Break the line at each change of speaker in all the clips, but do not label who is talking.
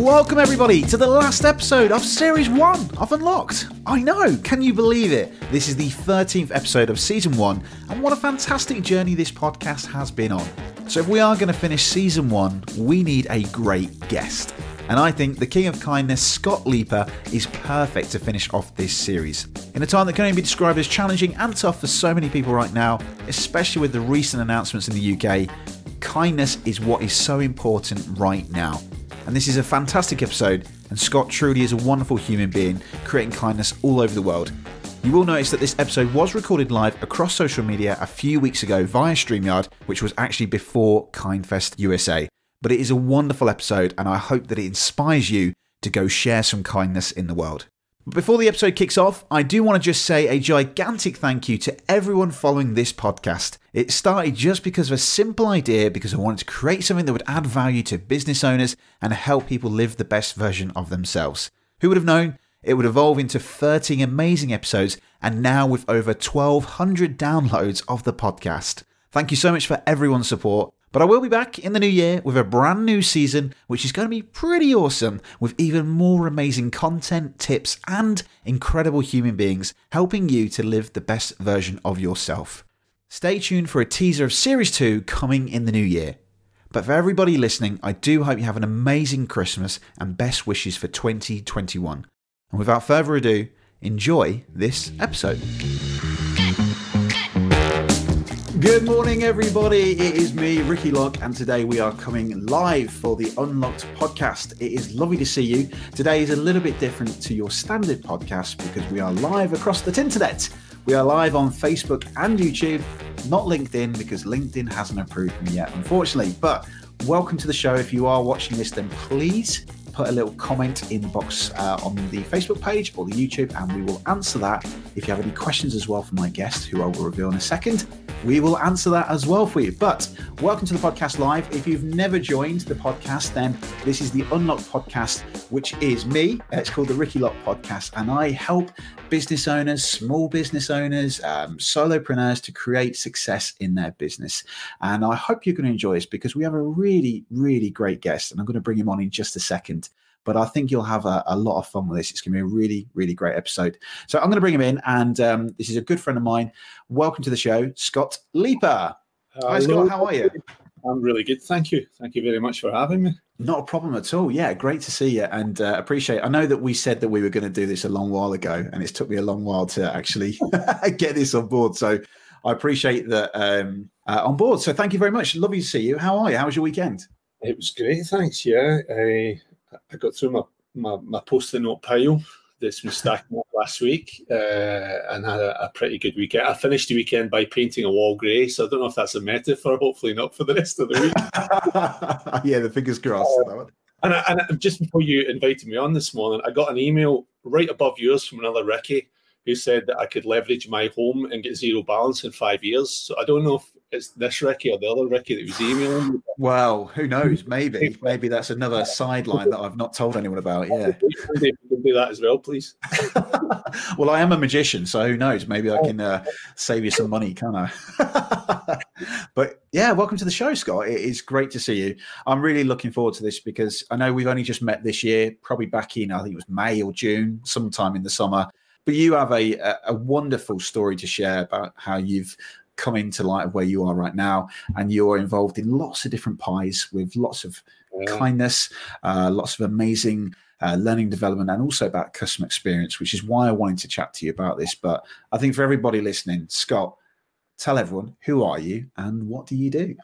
Welcome, everybody, to the last episode of Series 1 of Unlocked. I know, can you believe it? This is the 13th episode of Season 1, and what a fantastic journey this podcast has been on. So, if we are going to finish Season 1, we need a great guest. And I think the King of Kindness, Scott Leiper, is perfect to finish off this series. In a time that can only be described as challenging and tough for so many people right now, especially with the recent announcements in the UK, kindness is what is so important right now. And this is a fantastic episode, and Scott truly is a wonderful human being, creating kindness all over the world. You will notice that this episode was recorded live across social media a few weeks ago via StreamYard, which was actually before Kindfest USA. But it is a wonderful episode, and I hope that it inspires you to go share some kindness in the world. Before the episode kicks off, I do want to just say a gigantic thank you to everyone following this podcast. It started just because of a simple idea, because I wanted to create something that would add value to business owners and help people live the best version of themselves. Who would have known? It would evolve into 13 amazing episodes, and now with over 1,200 downloads of the podcast. Thank you so much for everyone's support. But I will be back in the new year with a brand new season, which is going to be pretty awesome, with even more amazing content, tips, and incredible human beings helping you to live the best version of yourself. Stay tuned for a teaser of Series 2 coming in the new year. But for everybody listening, I do hope you have an amazing Christmas and best wishes for 2021. And without further ado, enjoy this episode. Good morning, everybody. It is me, Ricky Lock, and today we are coming live for the Unlocked podcast. It is lovely to see you. Today is a little bit different to your standard podcast because we are live across the internet. We are live on Facebook and YouTube, not LinkedIn because LinkedIn hasn't approved me yet, unfortunately. But welcome to the show. If you are watching this, then please put a little comment in the box uh, on the Facebook page or the YouTube, and we will answer that. If you have any questions as well for my guest, who I will reveal in a second, we will answer that as well for you. But welcome to the podcast live. If you've never joined the podcast, then this is the Unlock podcast, which is me. It's called the Ricky Lock podcast, and I help business owners, small business owners, um, solopreneurs to create success in their business. And I hope you're going to enjoy this because we have a really, really great guest, and I'm going to bring him on in just a second but I think you'll have a, a, lot of fun with this. It's going to be a really, really great episode. So I'm going to bring him in, and um, this is a good friend of mine. Welcome to the show, Scott Leiper. Hi, Scott. How are you?
I'm really good. Thank you. Thank you very much for having me.
Not a problem at all. Yeah, great to see you and uh, appreciate. I know that we said that we were going to do this a long while ago, and it's took me a long while to actually get this on board. So I appreciate that um, uh, on board. So thank you very much. Lovely to see you. How are you? How was your weekend?
It was great. Thanks. Yeah, I I got through my, my, my post-it note pile that's been stacking up last week uh, and had a, a, pretty good weekend. I finished the weekend by painting a wall grey, so I don't know if that's a metaphor. Hopefully not for the rest of the
week. yeah, the fingers crossed. Uh,
and, I, and just before you invited me on this morning, I got an email right above yours from another Ricky who said that I could leverage my home and get zero balance in five years. So I don't know if it's this Ricky or the other Ricky that was emailing.
Well, who knows? Maybe, maybe that's another sideline that I've not told anyone about. Yeah,
do that as well, please.
well, I am a magician, so who knows? Maybe I can uh, save you some money, can I? but yeah, welcome to the show, Scott. It is great to see you. I'm really looking forward to this because I know we've only just met this year, probably back in I think it was May or June, sometime in the summer. But you have a, a, a wonderful story to share about how you've come into light of where you are right now, and you're involved in lots of different pies with lots of yeah. kindness, uh, lots of amazing uh, learning development, and also about customer experience, which is why I wanted to chat to you about this. But I think for everybody listening, Scott, tell everyone who are you and what do you do?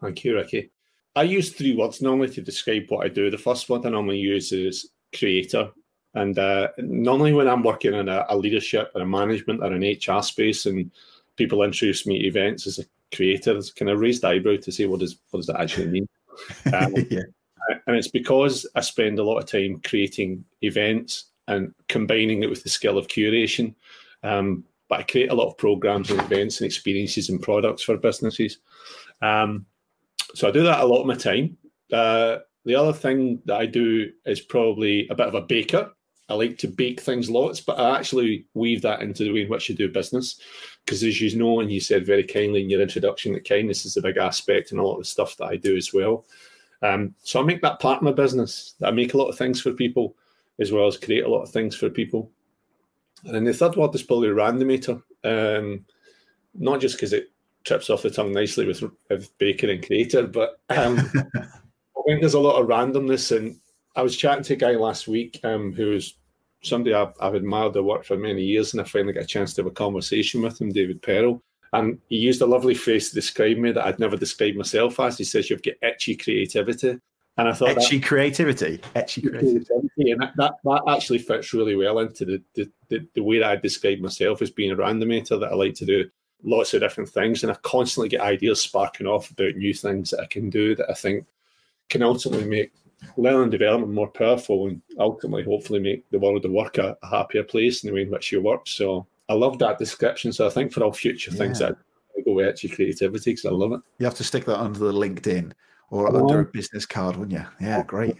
Thank you, Ricky. I use three words normally to describe what I do. The first word I normally use is creator. And uh, normally when I'm working in a, a leadership or a management or an HR space and people introduce me to events as a creator, it's kind of raised eyebrow to say what does what does that actually mean? Um, yeah. And it's because I spend a lot of time creating events and combining it with the skill of curation. Um, but I create a lot of programs and events and experiences and products for businesses. Um, so I do that a lot of my time. Uh, the other thing that I do is probably a bit of a baker. I like to bake things lots, but I actually weave that into the way in which you do business. Because as you know, and you said very kindly in your introduction, that kindness is a big aspect in a lot of the stuff that I do as well. Um, so I make that part of my business. I make a lot of things for people, as well as create a lot of things for people. And then the third word is probably randomator. Um, not just because it trips off the tongue nicely with, with baker and creator, but um, I think there's a lot of randomness. And I was chatting to a guy last week um, who was somebody I've, I've admired their work for many years, and I finally got a chance to have a conversation with him, David Perel. And he used a lovely phrase to describe me that I'd never described myself as. He says, You've got itchy creativity.
And I thought etchy that, creativity, etchy creativity,
and that, that, that, actually fits really well into the, the, the, the way I describe myself as being a randomator. That I like to do lots of different things, and I constantly get ideas sparking off about new things that I can do that I think can ultimately make learning and development more powerful, and ultimately, hopefully, make the world of work a, a happier place in the way in which you work. So I love that description. So I think for all future yeah. things, that I go with your creativity because I love it.
You have to stick that under the LinkedIn or oh. under a business card, wouldn't you? Yeah, great.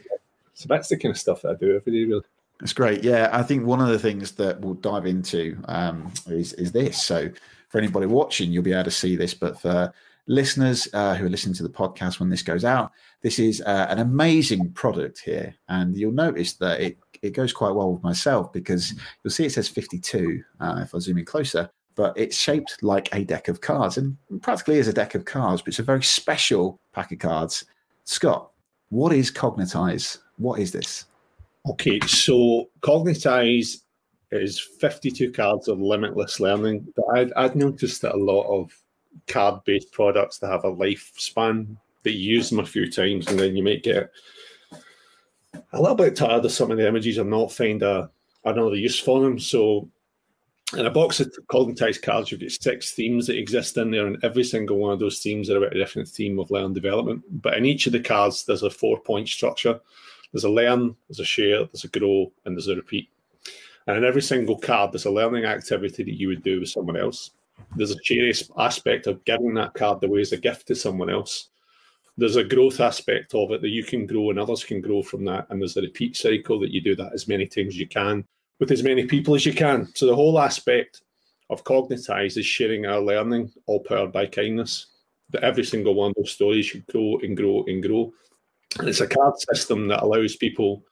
So that's the kind of stuff that I do every day, really.
It's great. Yeah, I think one of the things that we'll dive into um, is is this. So for anybody watching, you'll be able to see this, but for listeners uh, who are listening to the podcast when this goes out, this is uh, an amazing product here, and you'll notice that it it goes quite well with myself because you'll see it says 52 uh, if I zoom in closer, but it's shaped like a deck of cards and practically is a deck of cards, but it's a very special pack of cards. Scott, what is Cognitize? What is this?
Okay, so Cognitize is 52 cards of limitless learning. But I'd, I'd noticed that a lot of card based products that have a lifespan that you use them a few times and then you might get a little bit tired of some of the images or not find a, another use for them. So in a box of cognitized cards, you've got six themes that exist in there, and every single one of those themes are about a different theme of learn development. But in each of the cards, there's a four point structure. There's a learn, there's a share, there's a grow, and there's a repeat. And in every single card, there's a learning activity that you would do with someone else. There's a share aspect of giving that card away as a gift to someone else there's a growth aspect of it that you can grow and others can grow from that. And there's a repeat cycle that you do that as many times as you can with as many people as you can. So the whole aspect of Cognitize is sharing our learning, all powered by kindness. That every single one of those stories should grow and grow and grow. And it's a card system that allows people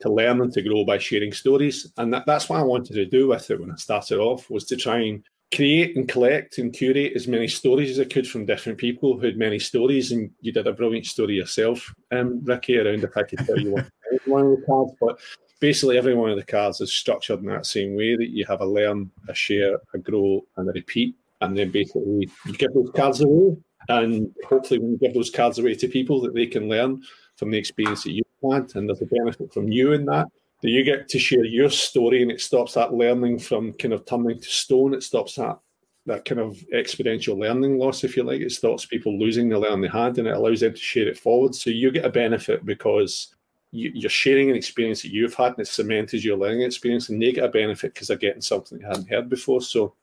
to learn and to grow by sharing stories. And that, that's what I wanted to do with it when I started off was to try and create and collect and curate as many stories as I could from different people who had many stories. And you did a brilliant story yourself, um, Ricky, around if I could tell you one, of the cards. But basically, every one of the cards is structured in that same way that you have a learn, a share, a grow, and a repeat. And then basically, you give those cards away. And hopefully, when you give those cards away to people, that they can learn from the experience that you've had. And there's a benefit from you in that that you get to share your story and it stops that learning from kind of turning to stone. It stops that that kind of exponential learning loss, if you like. It stops people losing the learning they had and it allows them to share it forward. So you get a benefit because you, are sharing an experience that you've had and it cements your learning experience and they get a benefit because they're getting something they hadn't heard before. So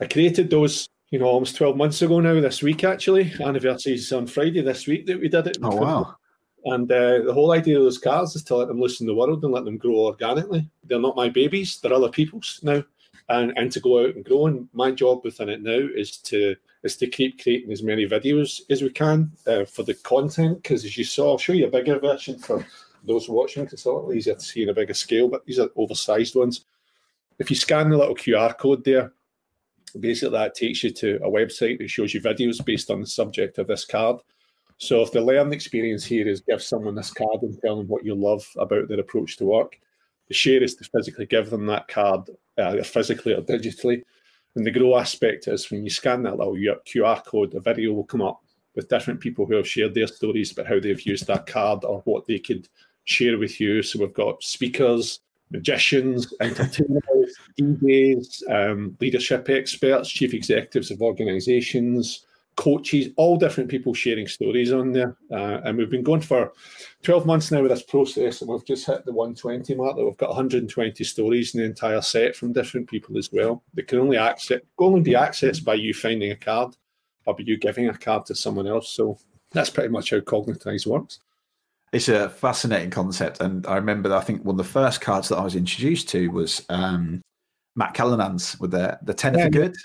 I created those, you know, almost 12 months ago now, this week actually. Anniversary is on Friday this week that we did it.
Oh, wow.
And uh, the whole idea of those cards is to let them loose in the world and let them grow organically. They're not my babies; they're other people's now, and and to go out and grow. And my job within it now is to is to keep creating as many videos as we can uh, for the content. Because as you saw, I'll show you a bigger version for those watching. It's a little easier to see in a bigger scale, but these are oversized ones. If you scan the little QR code there, basically that takes you to a website that shows you videos based on the subject of this card. So if the learning experience here is give someone this card and tell them what you love about their approach to work, the share is to physically give them that card, uh, physically or digitally. And the grow aspect is when you scan that little QR code, a video will come up with different people who have shared their stories about how they've used that card or what they could share with you. So we've got speakers, magicians, entertainers, DJs, um, leadership experts, chief executives of organizations, coaches, all different people sharing stories on there. Uh, and we've been going for 12 months now with this process, and we've just hit the 120 mark. That we've got 120 stories in the entire set from different people as well. They can only access, only be accessed by you finding a card or by you giving a card to someone else. So that's pretty much how Cognitize works.
It's a fascinating concept, and I remember I think one of the first cards that I was introduced to was um, Matt Callahan's with the the ten yeah. for good,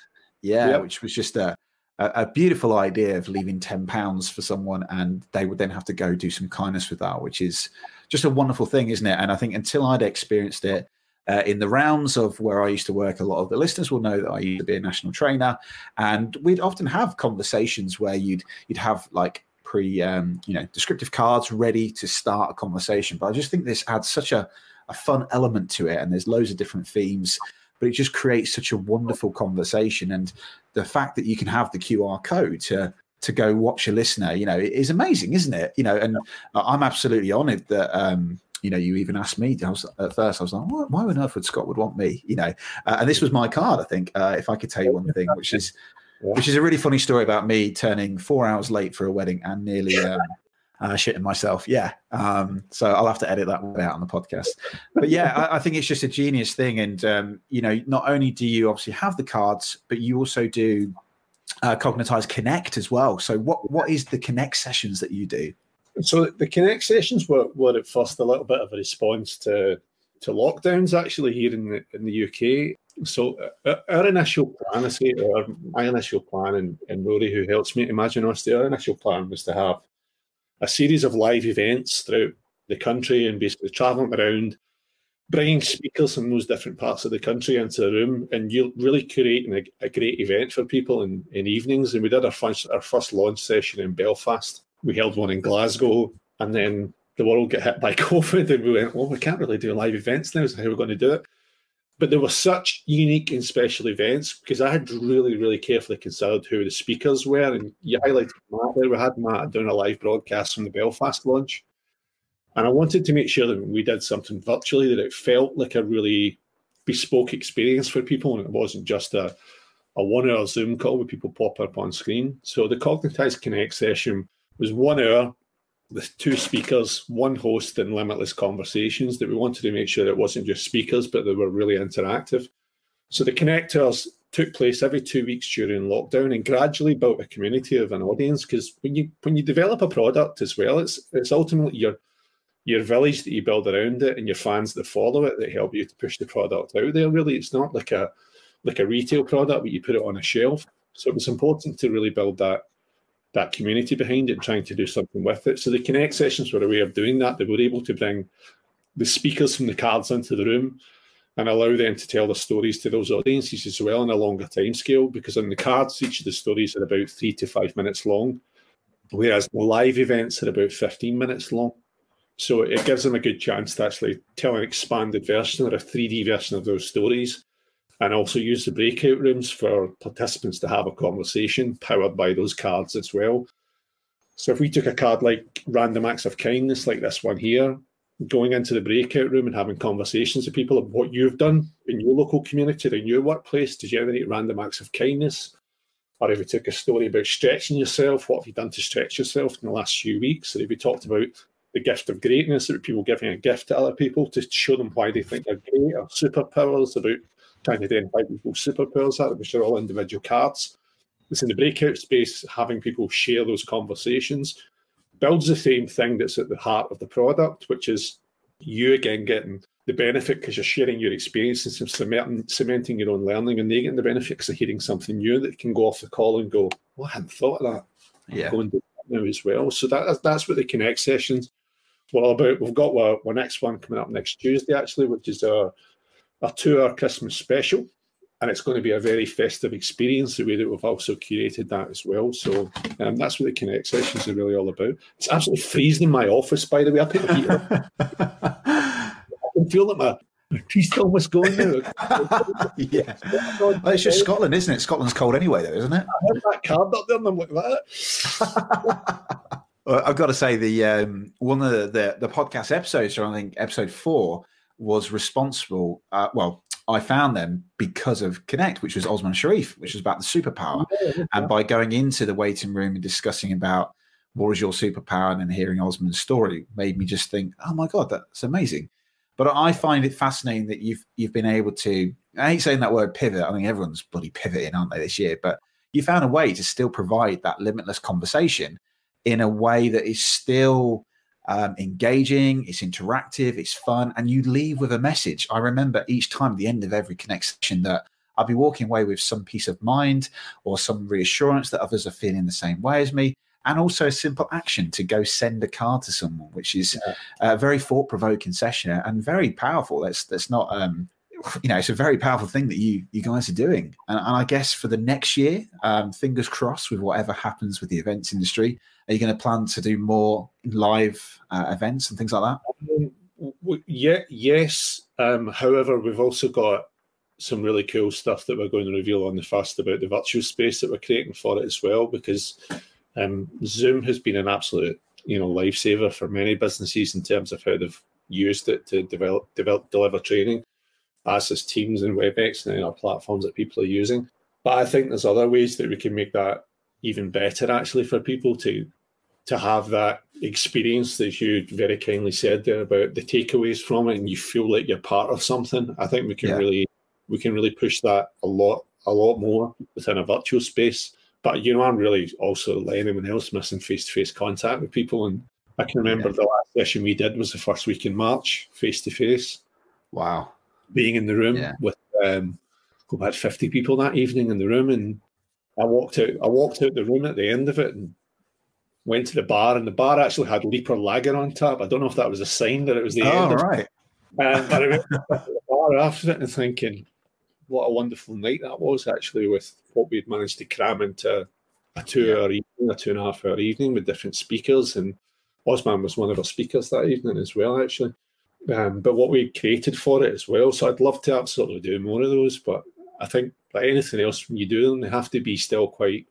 yeah, yep. which was just a a, a beautiful idea of leaving ten pounds for someone, and they would then have to go do some kindness with that, which is just a wonderful thing, isn't it? And I think until I'd experienced it. Uh, in the rounds of where I used to work, a lot of the listeners will know that I used to be a national trainer, and we'd often have conversations where you'd you'd have like pre um, you know descriptive cards ready to start a conversation. But I just think this adds such a a fun element to it, and there's loads of different themes. But it just creates such a wonderful conversation, and the fact that you can have the QR code to to go watch a listener, you know, is amazing, isn't it? You know, and I'm absolutely honoured that um, you know, you even asked me. I was, at first, I was like, why, why on earth would Scott would want me? You know, uh, and this was my card. I think uh, if I could tell you one thing, which is which is a really funny story about me turning four hours late for a wedding and nearly um, uh, shitting myself. Yeah. Um, so I'll have to edit that out on the podcast. But yeah, I, I, think it's just a genius thing. And, um, you know, not only do you obviously have the cards, but you also do uh, Cognitize Connect as well. So what what is the Connect sessions that you do?
So the Connect sessions were, were at first a little bit of a response to to lockdowns actually here in the in the UK. So uh, our initial plan, I say, our, my initial plan, and, and Rory, who helps me imagine Imaginosity, our initial plan was to have a series of live events throughout the country and basically traveling around, bringing speakers from those different parts of the country into the room, and you're really curating a, a great event for people in, in evenings. And we did our first, our first launch session in Belfast. We held one in Glasgow, and then the world got hit by COVID, and we went, "Well, we can't really do live events now. So how are we going to do it?" But there were such unique and special events because I had really, really carefully considered who the speakers were. And you highlighted Matt there. We had Matt doing a live broadcast from the Belfast launch. And I wanted to make sure that we did something virtually that it felt like a really bespoke experience for people and it wasn't just a, a one hour Zoom call with people pop up on screen. So the Cognitize Connect session was one hour with two speakers, one host, and limitless conversations. That we wanted to make sure it wasn't just speakers, but they were really interactive. So the connectors took place every two weeks during lockdown and gradually built a community of an audience. Because when you when you develop a product as well, it's it's ultimately your your village that you build around it and your fans that follow it that help you to push the product out there. Really, it's not like a like a retail product, but you put it on a shelf. So it was important to really build that that community behind it and trying to do something with it. So the Connect sessions were a way of doing that. They were able to bring the speakers from the cards into the room and allow them to tell their stories to those audiences as well in a longer time scale. Because on the cards, each of the stories are about three to five minutes long, whereas the live events are about 15 minutes long. So it gives them a good chance to actually tell an expanded version or a 3D version of those stories and also use the breakout rooms for participants to have a conversation powered by those cards as well. So if we took a card like random acts of kindness, like this one here, going into the breakout room and having conversations with people of what you've done in your local community, or in your workplace did you to generate random acts of kindness. Or if we took a story about stretching yourself, what have you done to stretch yourself in the last few weeks? Or if we talked about the gift of greatness, about people giving a gift to other people to show them why they think they're great, or superpowers, about trying to identify people's superpowers are, which are all individual cards. It's in the breakout space, having people share those conversations builds the same thing that's at the heart of the product, which is you again getting the benefit because you're sharing your experiences and cementing, cementing your own learning, and they getting the benefit because they're hearing something new that can go off the call and go, "Well, I hadn't thought of that."
Yeah,
go and do that now as well. So that, that's what the Connect sessions were all about. We've got our, our next one coming up next Tuesday, actually, which is our a two-hour Christmas special, and it's going to be a very festive experience. The way that we've also curated that as well. So um, that's what the Connect sessions are really all about. It's absolutely freezing in my office, by the way. I put the heater. I can feel that my He's almost going now.
yeah. Well, it's just Scotland, isn't it? Scotland's cold anyway, though, isn't it?
I had that card up there and I'm like that.
I've got to say, the um, one of the, the, the podcast episodes, I think episode four, was responsible. Uh, well, I found them because of Connect, which was Osman Sharif, which was about the superpower. Yeah, and by going into the waiting room and discussing about what is your superpower and then hearing Osman's story made me just think, oh my God, that's amazing. But I find it fascinating that you've you've been able to I hate saying that word pivot. I think everyone's bloody pivoting, aren't they, this year? But you found a way to still provide that limitless conversation in a way that is still um, engaging, it's interactive, it's fun, and you leave with a message. I remember each time at the end of every connection that I'll be walking away with some peace of mind or some reassurance that others are feeling the same way as me. And also a simple action to go send a card to someone, which is yeah. a very thought provoking session and very powerful. That's that's not um, you know, it's a very powerful thing that you you guys are doing. And, and I guess for the next year, um, fingers crossed with whatever happens with the events industry, are you going to plan to do more live uh, events and things like that?
Um, yeah, yes. Um, however, we've also got some really cool stuff that we're going to reveal on the first about the virtual space that we're creating for it as well, because um, Zoom has been an absolute, you know, lifesaver for many businesses in terms of how they've used it to develop, develop, deliver training, as as Teams and WebEx and our platforms that people are using. But I think there's other ways that we can make that even better, actually, for people to to have that experience that you very kindly said there about the takeaways from it, and you feel like you're part of something. I think we can yeah. really we can really push that a lot a lot more within a virtual space. But you know, I'm really also like anyone else missing face to face contact with people. And I can remember yeah. the last session we did was the first week in March, face to face.
Wow.
Being in the room yeah. with um we had 50 people that evening in the room and I walked out I walked out the room at the end of it and went to the bar and the bar actually had Leaper Lager on tap. I don't know if that was a sign that it was the
oh,
end.
right.
Um, I remember the bar after it and thinking, what a wonderful night that was actually with what we'd managed to cram into a two hour evening, a two and a half hour evening with different speakers. And Osman was one of our speakers that evening as well, actually. Um, but what we created for it as well. So I'd love to absolutely do more of those. But I think, like anything else, when you do them, they have to be still quite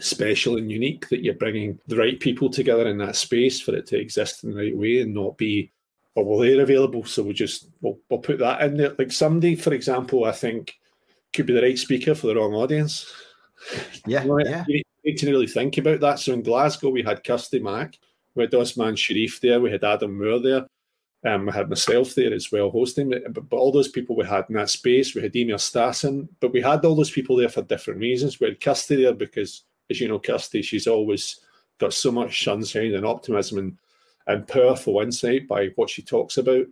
special and unique that you're bringing the right people together in that space for it to exist in the right way and not be oh well they're available so we'll just we'll, we'll put that in there like somebody for example i think could be the right speaker for the wrong audience
yeah, you, know, yeah.
you need to really think about that so in glasgow we had kirsty mack we had osman sharif there we had adam moore there um, we had myself there as well hosting, but, but all those people we had in that space, we had Emil Stassen, but we had all those people there for different reasons. We had Kirsty there because as you know, Kirsty, she's always got so much sunshine and optimism and, and powerful insight by what she talks about.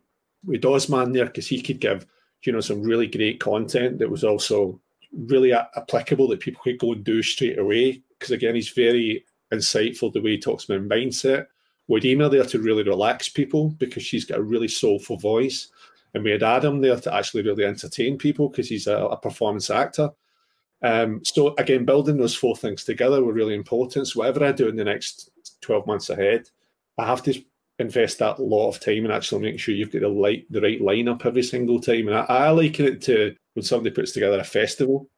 With Osman there, because he could give, you know, some really great content that was also really a- applicable that people could go and do straight away. Because again, he's very insightful the way he talks about mindset. With Emil there to really relax people because she's got a really soulful voice. And we had Adam there to actually really entertain people because he's a, a performance actor. Um, so again, building those four things together were really important. So whatever I do in the next 12 months ahead, I have to invest that lot of time and actually make sure you've got the light the right lineup every single time. And I, I liken it to when somebody puts together a festival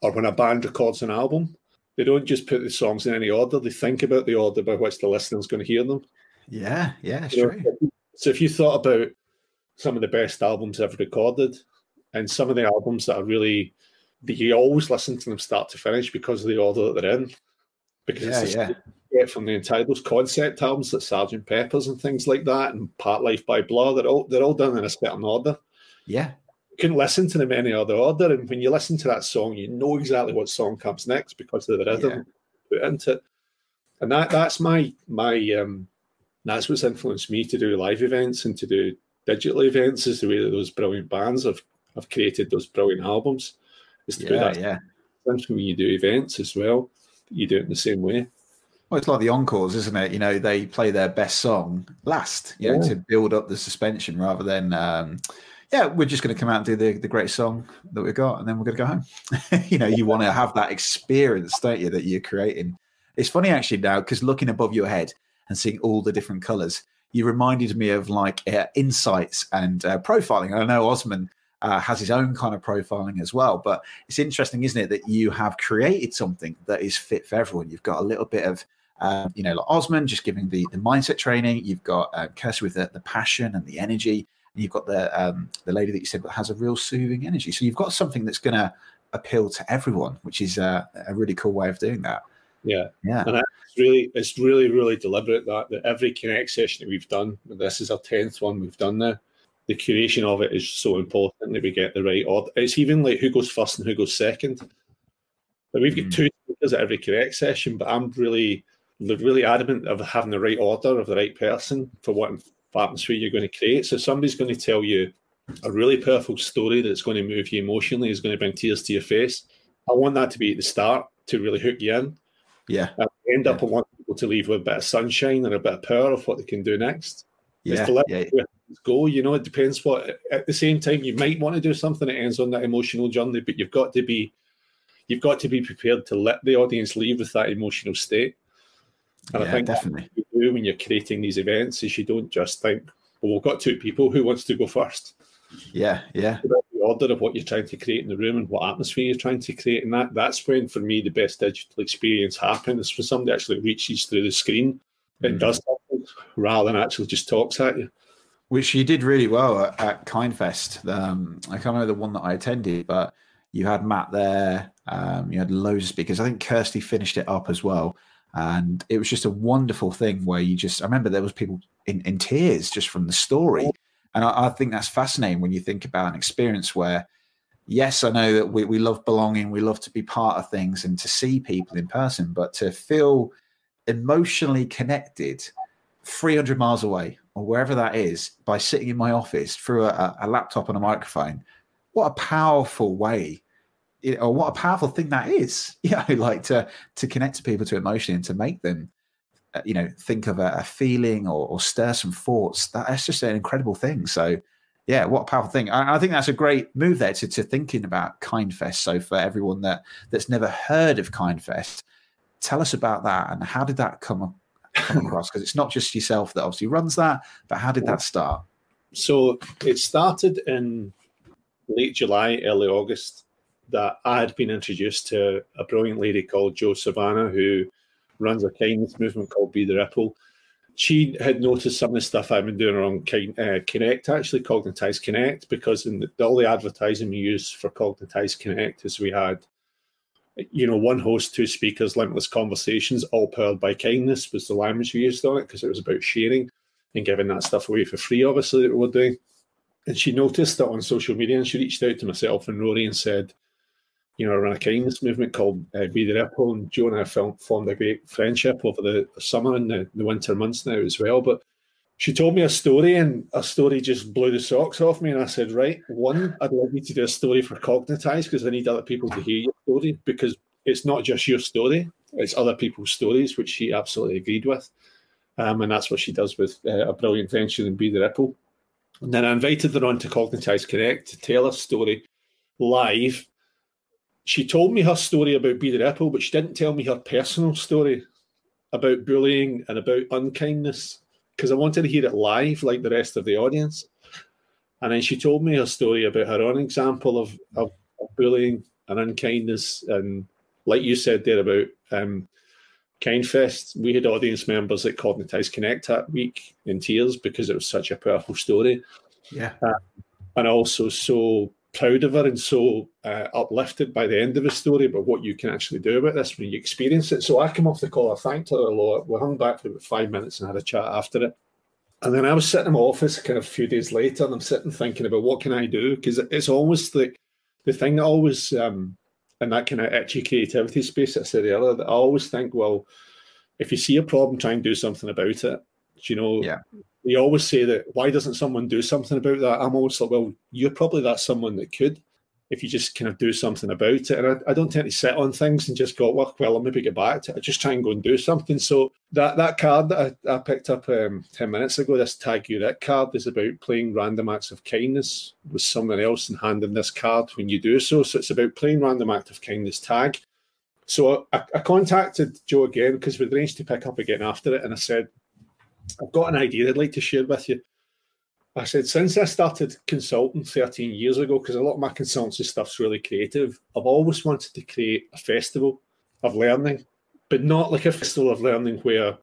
or when a band records an album. They don't just put the songs in any order, they think about the order by which the listener's going to hear them.
Yeah, yeah, sure.
so if you thought about some of the best albums ever recorded and some of the albums that are really that you always listen to them start to finish because of the order that they're in. Because
yeah,
it's
yeah.
get from the entire those concept albums like Sergeant Pepper's and things like that, and Parklife by Blur, they're all they're all done in a certain order.
Yeah.
You couldn't listen to them any other order. And when you listen to that song, you know exactly what song comes next because of the rhythm yeah. put into it. And that that's my my um that's what's influenced me to do live events and to do digital events is the way that those brilliant bands have, have created those brilliant albums is to
yeah. Yeah.
When you do events as well, you do it in the same way.
Well, it's like the encores, isn't it? You know, they play their best song last, you know, yeah. to build up the suspension rather than, um, yeah, we're just going to come out and do the, the great song that we've got and then we're going to go home. you know, you want to have that experience, don't you, that you're creating. It's funny actually now because looking above your head and seeing all the different colors, you reminded me of like uh, insights and uh, profiling. I know Osman uh, has his own kind of profiling as well. But it's interesting, isn't it, that you have created something that is fit for everyone. You've got a little bit of, um, you know, like Osman just giving the, the mindset training. You've got uh, Kirsty with the, the passion and the energy. And you've got the um, the lady that you said has a real soothing energy. So you've got something that's going to appeal to everyone, which is uh, a really cool way of doing that.
Yeah,
yeah,
and it's really, it's really, really deliberate that that every connect session that we've done, this is our tenth one we've done now the curation of it is so important that we get the right order. It's even like who goes first and who goes second. Like we've got mm. two speakers at every connect session, but I'm really, really adamant of having the right order of the right person for what atmosphere you're going to create. So somebody's going to tell you a really powerful story that's going to move you emotionally, is going to bring tears to your face. I want that to be at the start to really hook you in.
Yeah.
Uh, I end up, I want people to leave with a bit of sunshine and a bit of power of what they can do next.
Yeah.
to let
yeah.
go. You know, it depends what. At the same time, you might want to do something that ends on that emotional journey, but you've got to be, you've got to be prepared to let the audience leave with that emotional state. And
Yeah,
I think
definitely.
you do when you're creating these events is you don't just think, well, we've got two people. Who wants to go first?
Yeah. Yeah.
The order of what you're trying to create in the room and what atmosphere you're trying to create. And that that's when, for me, the best digital experience happens when somebody actually reaches through the screen and
Mm.
does something rather than actually just talks at you.
which you did really well at, at Kindfest. Um, I can't remember the one that I attended, but you had Matt there. Um, you had loads of speakers. I think Kirsty finished it up as well, and it was just a wonderful thing where you just. I remember there was people in, in tears just from the story, and I, I think that's fascinating when you think about an experience where. Yes, I know that we, we love belonging, we love to be part of things and to see people in person, but to feel emotionally connected 300 miles away or wherever that is by sitting in my office through a, a laptop and a microphone what a powerful way or what a powerful thing that is you know like to to connect to people to emotion and to make them Uh, you know think of a, a feeling or, or stir some thoughts that's just an incredible thing. So yeah what a powerful thing. I, I think that's a great move there to, to thinking about kindfest. So for everyone that that's never heard of kindfest tell us about that and how did that come come across? Because it's not just yourself that obviously runs that but how did that start?
So it started in late July, early August, that I had been introduced to a brilliant lady called Jo Suvarna who runs a kindness movement called Be the Ripple. She had noticed some of the stuff I've been doing around uh, Connect, actually, Cognitize Connect, because in the, all the advertising we use for Cognitize Connect is we had, you know, one host, two speakers, limitless conversations, all powered by kindness was the language we used on it because it was about sharing and giving that stuff away for free, obviously, that we we're doing. And she noticed that on social media and she reached out to myself and Rory and said, you know, I run a kindness movement called uh, Be the Ripple. And Jo and I film, formed a great friendship over the, summer and the, the winter months now as well. But she told me a story and a story just blew the socks off me. And I said, right, one, I'd like you to do a story for Cognitize because I need other people to hear your story because it's not just your story, it's other people's stories, which she absolutely agreed with. Um, and that's what she does with uh, a brilliant venture in Be the Ripple. And then I invited her on to Cognitize Connect to tell her story live. She told me her story about Be the Ripple, but she didn't tell me her personal story about bullying and about unkindness because I wanted to hear it live like the rest of the audience. And then she told me her story about her own example of, of, of bullying and unkindness. And like you said there about um, Kindfest, we had audience members at Cognitize Connect that week in tears because it was such a powerful story.
yeah
And also so proud of her and so uh, uplifted by the end of the story about what you can actually do about this when you experience it. So I came off the call, I thanked her a lot. We hung back for about five minutes and had a chat after it. And then I was sitting in my office kind of a few days later and I'm sitting thinking about what can I do? Because it's almost like the thing that always um, in that kind of itchy creativity space I said earlier, that I always think, well, if you see a problem, try and do something about it. Do You know,
Yeah.
You always say that why doesn't someone do something about that? I'm always like, well, you're probably that someone that could if you just kind of do something about it. And I, I don't tend to sit on things and just go, well, well, I'll maybe get back to it. I just try and go and do something. So that that card that I, I picked up um, 10 minutes ago, this Tag You That card, is about playing random acts of kindness with someone else and handing this card when you do so. So it's about playing random act of kindness tag. So I, I contacted Jo again because we'd arranged to pick up again after it. And I said, I've got an idea I'd like to share with you. I said, since I started consulting 13 years ago, because a lot of my consultancy stuff's really creative, I've always wanted to create a festival of learning, but not like a festival of learning where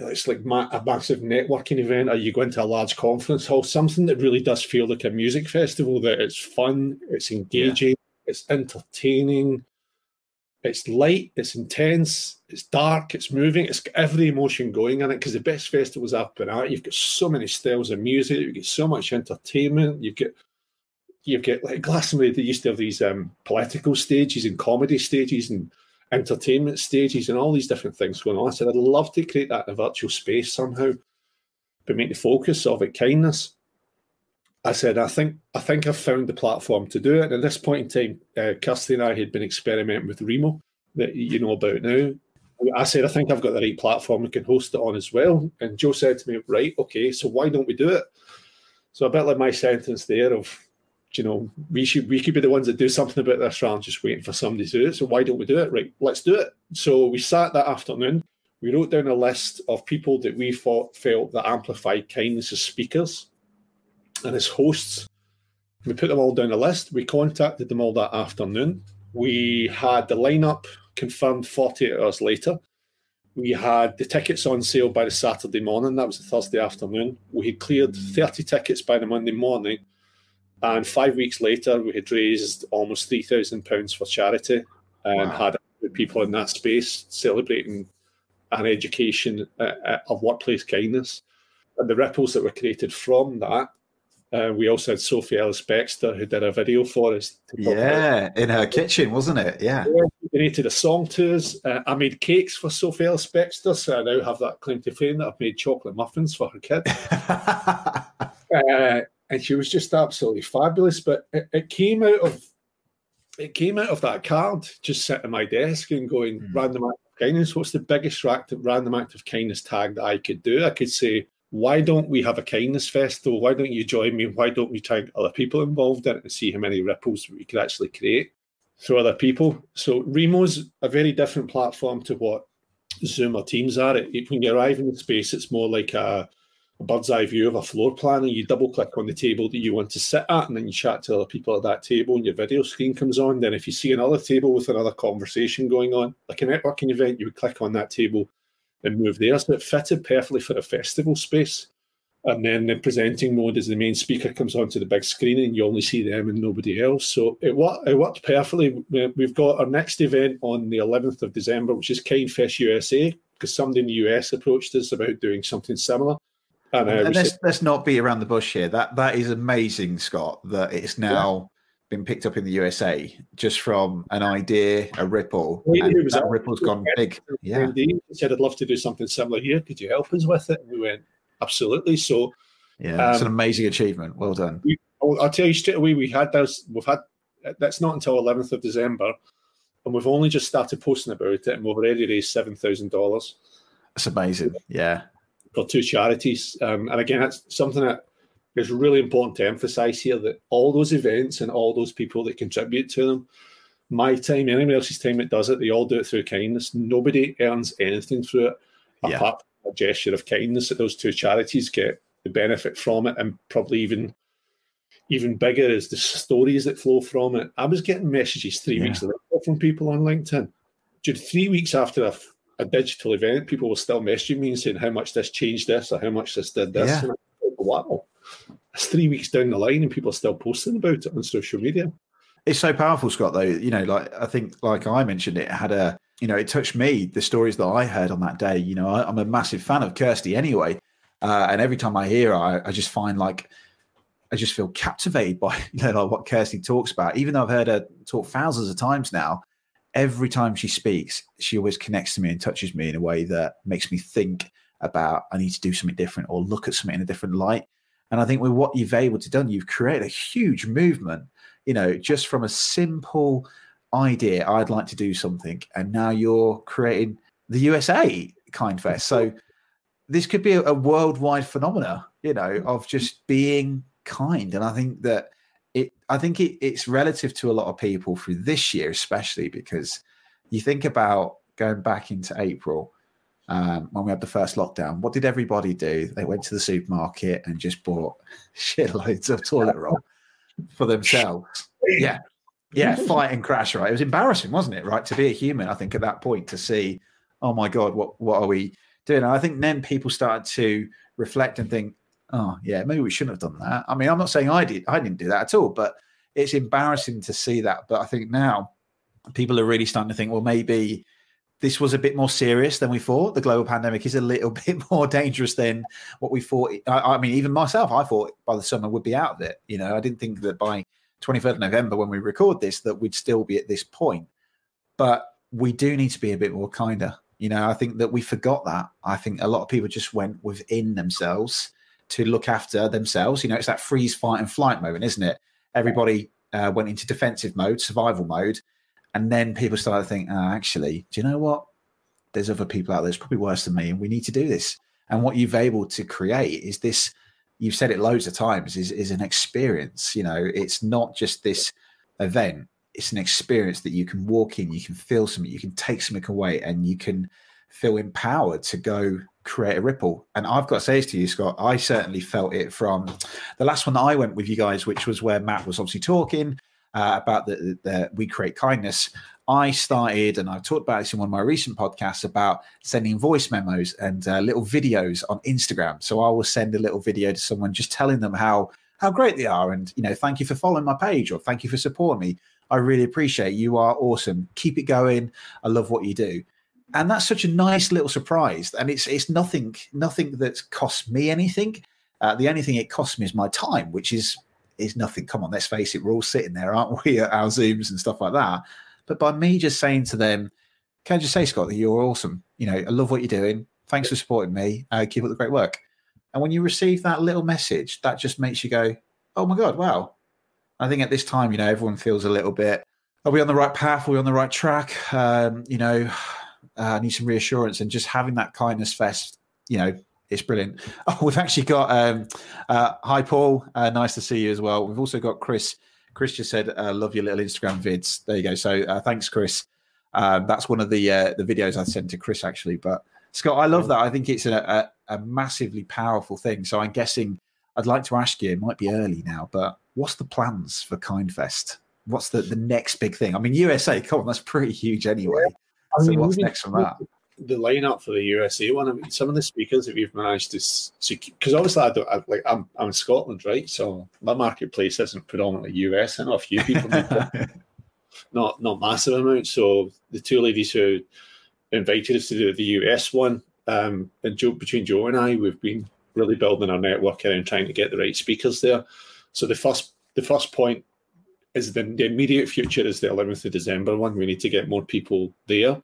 it's like ma- a massive networking event or you go into a large conference hall, something that really does feel like a music festival, that it's fun, it's engaging, it's entertaining, it's light, it's intense, it's dark, it's moving, it's got every emotion going in it. Because the best festivals I've been at, you've got so many styles of music, you get so much entertainment, you've got you've got like Glastonbury, they used to have these um, political stages and comedy stages and entertainment stages and all these different things going on. I said I'd love to create that in a virtual space somehow, but make the focus of it kindness. I said, I think I think I've found the platform to do it. And at this point in time, uh, Kirsty and I had been experimenting with Remo that you know about now. I said, I think I've got the right platform we can host it on as well. And Jo said to me, right, okay, so why don't we do it? So a bit like my sentence there of, you know, we should we could be the ones that do something about this rather than just waiting for somebody to do it. So why don't we do it? Right, let's do it. So we sat that afternoon. We wrote down a list of people that we thought felt that amplified kindness as speakers and his hosts. We put them all down a list. We contacted them all that afternoon. We had the lineup confirmed 48 hours later. We had the tickets on sale by the Saturday morning. That was the Thursday afternoon. We had cleared 30 tickets by the Monday morning. And five weeks later, we had raised almost £3,000 for charity and wow. had people in that space celebrating an education uh, uh, of workplace kindness. And the ripples that were created from that uh, we also had Sophie Ellis Bextor who did a video for us.
Yeah, in her kitchen, wasn't it? Yeah.
yeah donated a song to us. Uh, I made cakes for Sophie Ellis Bextor, so I now have that claim to fame that I've made chocolate muffins for her kid. uh, and she was just absolutely fabulous. But it, it, came out of it came out of that card just sitting at my desk and going mm. random act of kindness. What's the biggest random act of kindness tag that I could do? I could say why don't we have a kindness festival? Why don't you join me? Why don't we tag other people involved in it and see how many ripples we could actually create through other people? So Remo's a very different platform to what Zoom or Teams are. It, when you arrive in the space, it's more like a, a bird's eye view of a floor plan, and you double click on the table that you want to sit at, and then you chat to other people at that table, and your video screen comes on. Then, if you see another table with another conversation going on, like a networking event, you would click on that table and move there. So it fitted perfectly for a festival space. And then the presenting mode is the main speaker comes onto the big screen and you only see them and nobody else. So it worked, it worked perfectly. We've got our next event on the 11th of December, which is Kindfest USA, because somebody in the US approached us about doing something similar.
And, uh, and let's, said, let's not be around the bush here. That that is amazing, Scott. That it's now been picked up in the USA just from an idea, a ripple. and that ripple's gone big. Yeah.
He said, I'd love to do something similar here. Could you help us with it? And we went, absolutely. So,
yeah, um, it's an um, amazing achievement. Well done.
We, I'll tell you straight away, we had those, we've had, that's not until 11th of December. And we've only just started posting about it and we've already raised $7,000.
That's amazing. Yeah.
For two charities. Um, and again, that's something that it's really important to emphasize here that all those events and all those people that contribute to them, my time, anyone else's time that does it, they all do it through kindness. Nobody earns anything through it yeah. apart from a gesture of kindness that those two charities get the benefit from it and probably even even bigger is the stories that flow from it. I was getting messages three yeah. weeks later from people on LinkedIn. Just three weeks after a, a, digital event, people were still messaging me and saying how much this changed this or how much this did this. Yeah. wow. It's three weeks down the line and people are still posting about it on social media.
It's so powerful, Scott, though. You know, like I think, like I mentioned, it had a, you know, it touched me, the stories that I heard on that day. You know, I, am a massive fan of Kirsty anyway. Uh, and every time I hear her, I, I just find like, I just feel captivated by you know like what Kirsty talks about. Even though I've heard her talk thousands of times now, every time she speaks, she always connects to me and touches me in a way that makes me think about I need to do something different or look at something in a different light. And I think with what you've able to done, you've created a huge movement, you know, just from a simple idea, I'd like to do something. And now you're creating the USA Kind Fest. So this could be a, a worldwide phenomena, you know, of just being kind. And I think that it, I think it, it's relative to a lot of people through this year, especially because you think about going back into April um, when we had the first lockdown, what did everybody do? They went to the supermarket and just bought shitloads of toilet roll for themselves. Yeah. Yeah. Fight and crash, right? It was embarrassing, wasn't it? Right. To be a human, I think at that point to see, oh my God, what, what are we doing? And I think then people started to reflect and think, oh yeah, maybe we shouldn't have done that. I mean, I'm not saying I did, I didn't do that at all, but it's embarrassing to see that. But I think now people are really starting to think, well, maybe this was a bit more serious than we thought. The global pandemic is a little bit more dangerous than what we thought. I, I, mean, even myself, I thought by the summer would be out of it. You know, I didn't think that by 23rd of November, when we record this, that we'd still be at this point. But we do need to be a bit more kinder. You know, I think that we forgot that. I think a lot of people just went within themselves to look after themselves. You know, it's that freeze, fight, and flight moment, isn't it? Everybody uh, went into defensive mode, survival mode, and then people started to think, oh, actually, do you know what? There's other people out there It's probably worse than me, and we need to do this. And what you've able to create is this. You've said it loads of times. Is is an experience. You know, it's not just this event. It's an experience that you can walk in, you can feel something, you can take something away, and you can feel empowered to go create a ripple. And I've got to say this to you, Scott, I certainly felt it from the last one that I went with you guys, which was where Matt was obviously talking uh, about the, the, We Create Kindness. I started, and I've talked about this in one of my recent podcasts about sending voice memos and uh, little videos on Instagram. So I will send a little video to someone just telling them how how great they are, and you know, thank you for following my page or thank you for supporting me. I really appreciate it. you are awesome. Keep it going. I love what you do and that's such a nice little surprise. And it's it's nothing nothing that costs me anything. Uh, the only thing it costs me is my time, which is is nothing. Come on, let's face it, we're all sitting there, aren't we, at our zooms and stuff like that. But by me just saying to them, "Can I just say, Scott, that you're awesome? You know, I love what you're doing. Thanks for supporting me. Uh, keep up the great work." And when you receive that little message, that just makes you go, "Oh my god, wow!" I think at this time, you know, everyone feels a little bit. Are we on the right path? Are we on the right track? Um, you know, uh, I need some reassurance, and just having that kindness fest, you know, it's brilliant. Oh, we've actually got um, uh, hi Paul, uh, nice to see you as well. We've also got Chris. Chris just said, uh, "Love your little Instagram vids." There you go. So uh, thanks, Chris. Um, that's one of the uh, the videos I sent to Chris actually. But Scott, I love that. I think it's a, a, a massively powerful thing. So I'm guessing I'd like to ask you. It might be early now, but what's the plans for Kindfest? What's the the next big thing? I mean, USA. Come on, that's pretty huge anyway. I mean, so what's next from that?
The lineup for the USA one. I mean, some of the speakers that we've managed to secure, because obviously I don't I, like. I'm I'm in Scotland, right? So my marketplace isn't predominantly US. I know a few people, not not massive amounts. So the two ladies who invited us to do the US one, um, and Jo, between Jo and I, we've been really building our network and trying to get the right speakers there. So the first the first point is the, the immediate future is the 11th of December one. We need to get more people there.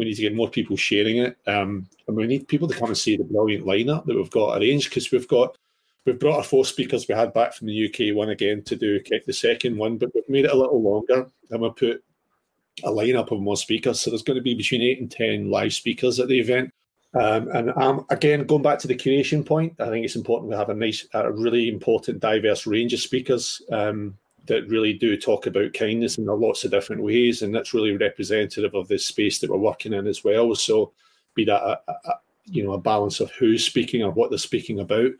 We need to get more people sharing it. Um, and we need people to come and see the brilliant lineup that we've got arranged because we've got we've brought our four speakers we had back from the UK one again to do the second one, but we've made it a little longer and we'll put a lineup of more speakers. So there's going to be between eight and ten live speakers at the event. Um, and um, again, going back to the curation point, I think it's important to have a nice, a really important, diverse range of speakers. Um, that really do talk about kindness in lots of different ways, and that's really representative of this space that we're working in as well. So, be that a, a you know a balance of who's speaking or what they're speaking about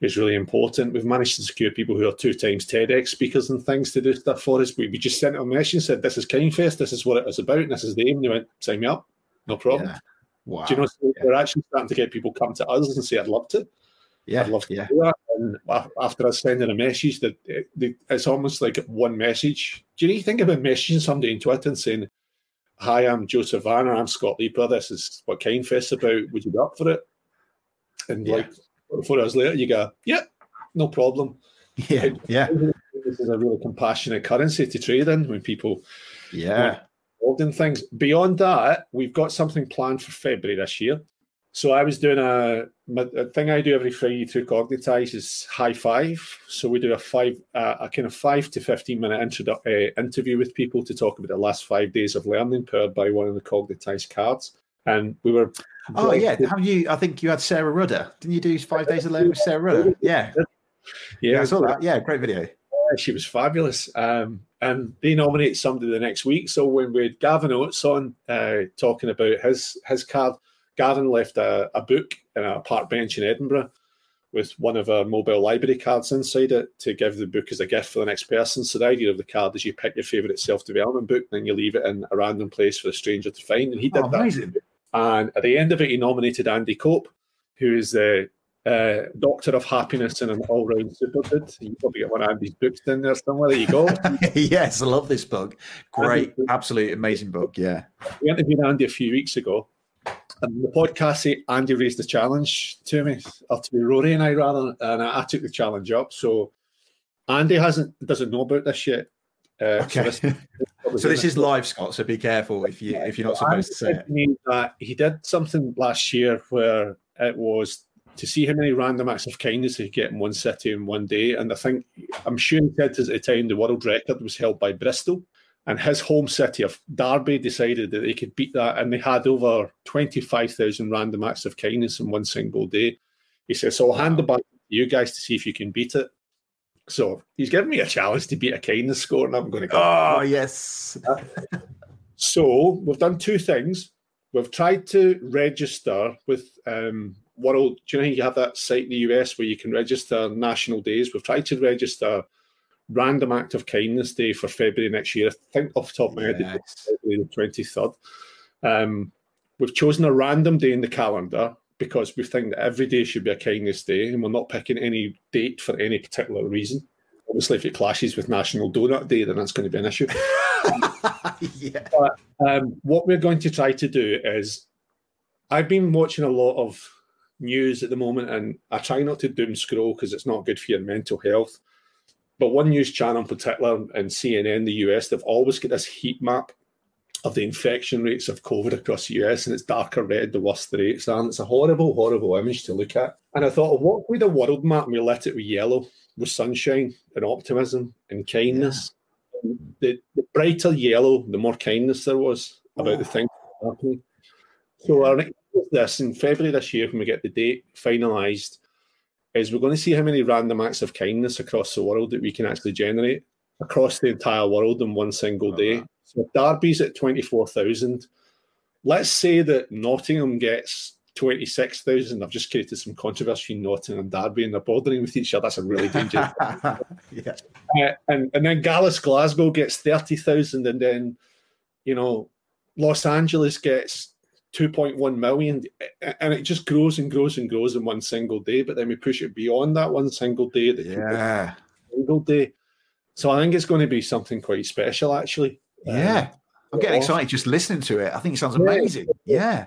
is really important. We've managed to secure people who are two times TEDx speakers and things to do stuff for us. We, we just sent them a message and said, "This is Kindfest. This is what it is about. And this is the aim." And they went, "Sign me up, no problem." Yeah. Wow. Do you know? So yeah. We're actually starting to get people come to us and say, "I'd love to."
Yeah,
I'd love to
yeah.
do that. And after I sending a message, that eh, it's almost like one message. Do you think about messaging somebody on Twitter and saying, "Hi, I'm Jo Suvarna. I'm Scott Leiper. This is what Kindfest about. Would you be up for it?" And yeah. like four hours later, you go, "Yeah, no problem."
Yeah, yeah.
This is a really compassionate currency to trade in when people,
yeah,
involved in things. Beyond that, we've got something planned for February this year. So I was doing a, a thing I do every Friday through Cognitize is high five. So we do a five uh, a kind of five to fifteen minute introdu- uh, interview with people to talk about the last five days of learning powered by one of the Cognitize cards. And we were.
Oh yeah, have you? I think you had Sarah Rudder. Didn't you do five days of learning with Sarah Rudder? Yeah. Yeah, yeah I saw that. Yeah, great video.
Yeah, she was fabulous. Um, and they nominate somebody the next week. So when we had Gavin Oattes on uh, talking about his his card Gavin left a, a book in a park bench in Edinburgh with one of our mobile library cards inside it to give the book as a gift for the next person. So the idea of the card is you pick your favourite self-development book, then you leave it in a random place for a stranger to find. And he did oh, that. Amazing. And at the end of it, he nominated Andy Cope, who is the uh, Doctor of Happiness and an all-round super good. You probably get one of Andy's books in there somewhere. There you go.
yes, I love this book. Great, absolutely amazing book. Yeah.
We interviewed Andy a few weeks ago, the podcast, Andy raised the challenge to me, or to be Rory and I rather, and I, I took the challenge up. So Andy hasn't doesn't know about this yet.
Uh, okay. So this, so this is live, Scott. So be careful if you if you're not supposed to say it.
That he did something last year where it was to see how many random acts of kindness he get in one city in one day. And I think I'm sure he said at the time the world record was held by Bristol. And his home city of Derby decided that they could beat that, and they had over 25,000 random acts of kindness in one single day. He says, So I'll hand the back to you guys to see if you can beat it. So he's giving me a challenge to beat a kindness score, and I'm going to go.
Oh, yes.
so we've done two things. We've tried to register with um, World. Do you know you have that site in the US where you can register national days? We've tried to register Random Act of Kindness Day for February next year. I think off the top of my head, it's February the 23rd. Um, we've chosen a random day in the calendar because we think that every day should be a kindness day and we're not picking any date for any particular reason. Obviously, if it clashes with National Donut Day, then that's going to be an issue. yeah. But um, what we're going to try to do is I've been watching a lot of news at the moment and I try not to doom scroll because it's not good for your mental health. But one news channel in particular and CNN, the US, they've always got this heat map of the infection rates of COVID across the US, and it's darker red the worse the rates are. And it's a horrible, horrible image to look at. And I thought, what would the world map we lit it with yellow, with sunshine and optimism and kindness? Yeah. The, the, brighter yellow, the more kindness there was about oh. the things happening. So our next this in February this year, when we get the date finalised, is we're going to see how many random acts of kindness across the world that we can actually generate across the entire world in one single day. Uh-huh. So Derby's at 24,000. Let's say that Nottingham gets 26,000. I've just created some controversy in Nottingham and Derby and they're bordering with each other. That's a really dangerous. yeah. Uh, and, and then Gallus Glasgow gets 30,000 and then, you know, Los Angeles gets 2.1 million and it just grows and grows and grows in one single day but then we push it beyond that one single day that
yeah.
single day. So i think it's going to be something quite special actually.
Yeah. Um, i'm getting excited just listening to it. I think it sounds amazing. Yeah.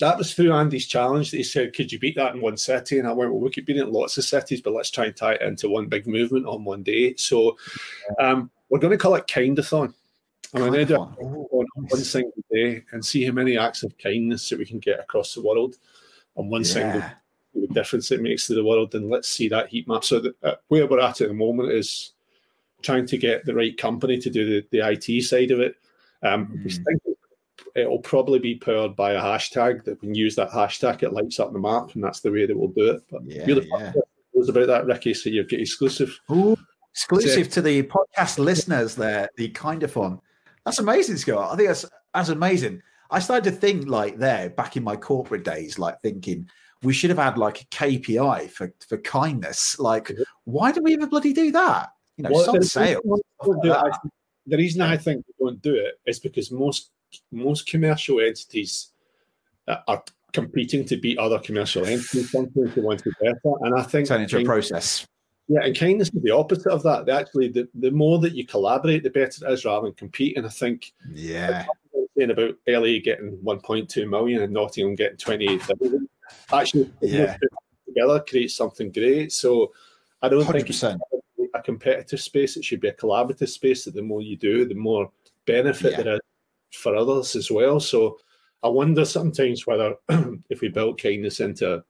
That was through Andy's challenge that he said, Could you beat that in one city? And I went, Well, we could beat it in lots of cities, but let's try and tie it into one big movement on one day. So um, we're going to call it Kindathon. And I'm going to do it on one single day and see how many acts of kindness that we can get across the world on one yeah. single difference it makes to the world. And let's see that heat map. So uh, where we're at at the moment is trying to get the right company to do the, the IT side of it. Um, mm. We think it'll probably be powered by a hashtag that when you use that hashtag, it lights up the map, and that's the way that we'll do it. But yeah, really yeah. was about that, Ricky. So you get exclusive.
Ooh, exclusive so, to the podcast listeners there, the Kindathon. That's amazing, Scott. I think that's that's amazing. I started to think like there back in my corporate days, like thinking we should have had like a KPI for for kindness. Like, why do we ever bloody do that? You know, well, sales.
The, the reason I think we don't do it is because most most commercial entities are competing to beat other commercial entities. Sometimes they want to be better, and I think
turn into a process.
Yeah, and kindness is the opposite of that. They actually, the, the more that you collaborate, the better it is rather than compete. And I think,
yeah,
saying about LA getting 1.2 million and Nottingham getting 28,000, actually,
yeah.
together creates something great. So I don't 100%. think it's a competitive space. It should be a collaborative space. That the more you do, the more benefit yeah. there is for others as well. So I wonder sometimes whether if we built kindness into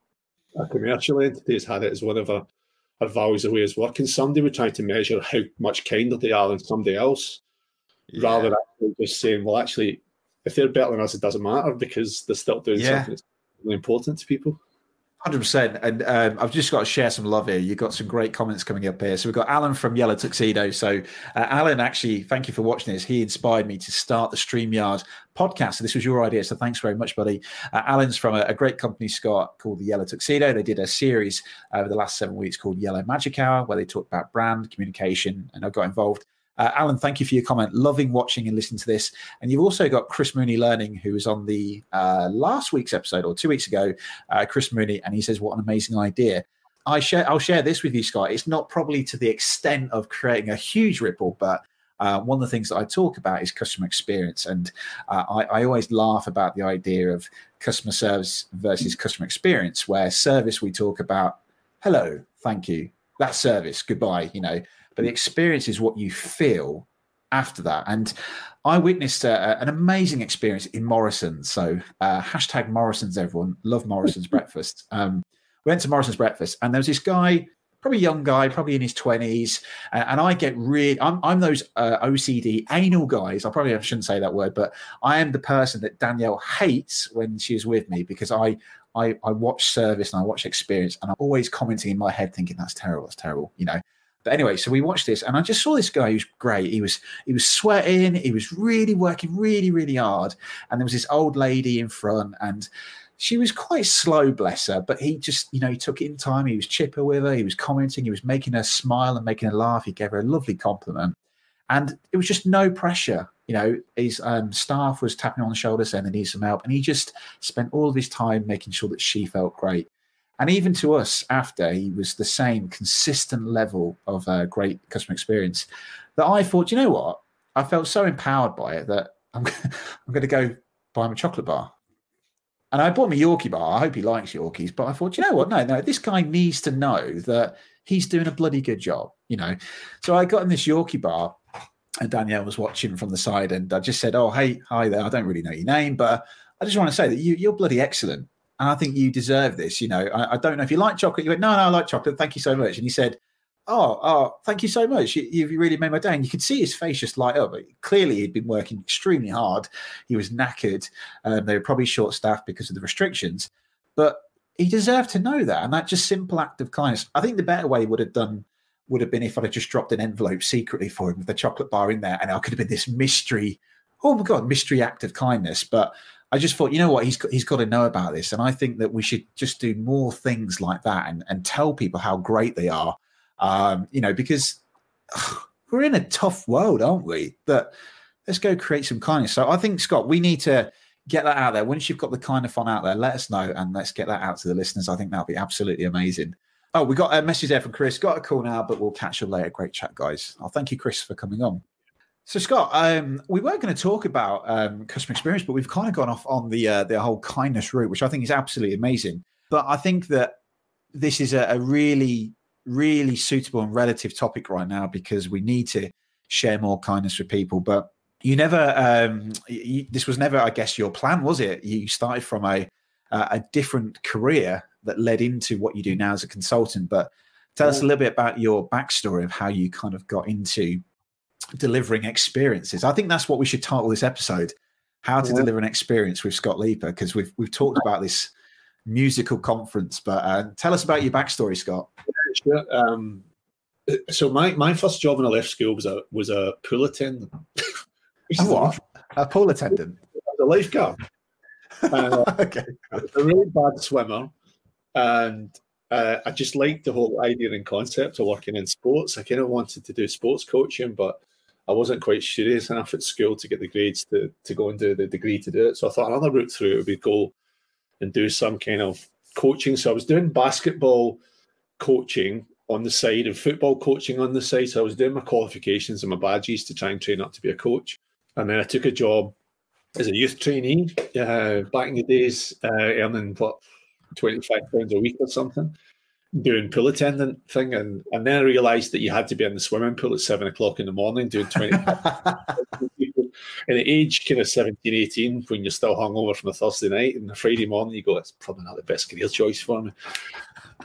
a commercial entity, has had it as one of our our values of ways of working. Somebody would try to measure how much kinder they are than somebody else, yeah. rather than just saying, well, actually, if they're better than us, it doesn't matter because they're still doing yeah. something that's really important to people.
Hundred percent, and um, I've just got to share some love here. You've got some great comments coming up here. So we've got Alan from Yellow Tuxedo. So uh, Alan, actually, thank you for watching this. He inspired me to start the Streamyard podcast. So this was your idea. So thanks very much, buddy. Uh, Alan's from a, a, great company, Scott, called the Yellow Tuxedo. They did a series over the last seven weeks called Yellow Magic Hour, where they talked about brand communication, and I got involved uh, Alan, thank you for your comment. Loving watching and listening to this. And you've also got Chris Mooney Learning, who was on the uh, last week's episode or two weeks ago. Uh, Chris Mooney, and he says, "What an amazing idea." I share. I'll share this with you, Scott. It's not probably to the extent of creating a huge ripple, but uh, one of the things that I talk about is customer experience, and uh, I, I, always laugh about the idea of customer service versus customer experience. Where service we talk about, hello, thank you, that's service, goodbye, you know, but the experience is what you feel after that. And I witnessed an amazing experience in Morrison's. So uh, hashtag Morrison's, everyone. Love Morrison's breakfast. Um, We went to Morrison's breakfast, and there was this guy, probably young guy, probably in his twenties, and, and, I get really, I'm, I'm those uh, OCD anal guys. I probably shouldn't say that word, but I am the person that Danielle hates when she's with me because I, I, I watch service and I watch experience, and I'm always commenting in my head, thinking that's terrible, that's terrible, you know. But anyway, so we watched this, and I just saw this guy who's great. He was he was sweating, he was really working really really hard, and there was this old lady in front, and she was quite slow, bless her, but he just, you know, he took it in time. He was chipper with her. He was commenting. He was making her smile and making her laugh. He gave her a lovely compliment. And it was just no pressure. You know, his um, staff was tapping on the shoulder saying they need some help. And he just spent all of his time making sure that she felt great. And even to us after, he was the same consistent level of uh, great customer experience that I thought, you know what? I felt so empowered by it that I'm, I'm going to go buy him a chocolate bar. And I bought him a Yorkie bar. I hope he likes Yorkies. But I thought, you know what? No, no, this guy needs to know that he's doing a bloody good job, you know. So I got him this Yorkie bar, and Danielle was watching from the side, and I just said, "Oh, hey, hi there. I don't really know your name, but I just want to say that you, you're bloody excellent, and I think you deserve this. You know, I, I don't know if you like chocolate. You went, no, no, I like chocolate. Thank you so much. And he said, oh, oh, thank you so much. You, have really made my day. And you could see his face just light up. Clearly, he'd been working extremely hard. He was knackered. Um, they were probably short staffed because of the restrictions, but he deserved to know that. And that just simple act of kindness. I think the better way would have done would have been if I'd have just dropped an envelope secretly for him with a chocolate bar in there, and I could have been this mystery. Oh my god, mystery act of kindness. But I just thought, you know what, he's got, he's got to know about this, and I think that we should just do more things like that and, and tell people how great they are um, you know, because ugh, we're in a tough world, aren't we? That let's go create some kindness. So I think, Scott, we need to get that out there. Once you've got the Kindathon out there, let us know and let's get that out to the listeners. I think that'll be absolutely amazing. Oh, we got a message there from Chris. Got a call now, but we'll catch you later. Great chat, guys. Oh, thank you, Chris, for coming on. So, Scott, um, we weren't going to talk about um, customer experience, but we've kind of gone off on the uh, the whole kindness route, which I think is absolutely amazing. But I think that this is a, a really really suitable and relative topic right now because we need to share more kindness with people. But you never, um, you, this was never, I guess, your plan, was it? You started from a a different career that led into what you do now as a consultant. But tell us a little bit about your backstory of how you kind of got into delivering experiences. I think that's what we should title this episode: "How to yeah. Deliver an Experience with Scott Leiper," because we've we've talked about this musical conference. But uh, tell us about your backstory, Scott.
Sure. Um, so my, my first job when I left school was a was a pool attendant.
a what? A pool attendant.
A lifeguard. Uh, okay. a really bad swimmer, and uh, I just liked the whole idea and concept of working in sports. I kind of wanted to do sports coaching, but I wasn't quite serious enough at school to get the grades to to go and do the degree to do it. So I thought another route through it would be go and do some kind of coaching. So I was doing basketball coaching on the side and football coaching on the side. So I was doing my qualifications and my badges to try and train up to be a coach. And then I took a job as a youth trainee uh, back in the days, uh, earning what twenty five pounds a week or something, doing pool attendant thing. And and then I realised that you had to be in the swimming pool at seven o'clock in the morning doing twenty. and at age kind of 17, 18, when you're still hungover from a Thursday night and a Friday morning, you go, it's probably not the best career choice for me.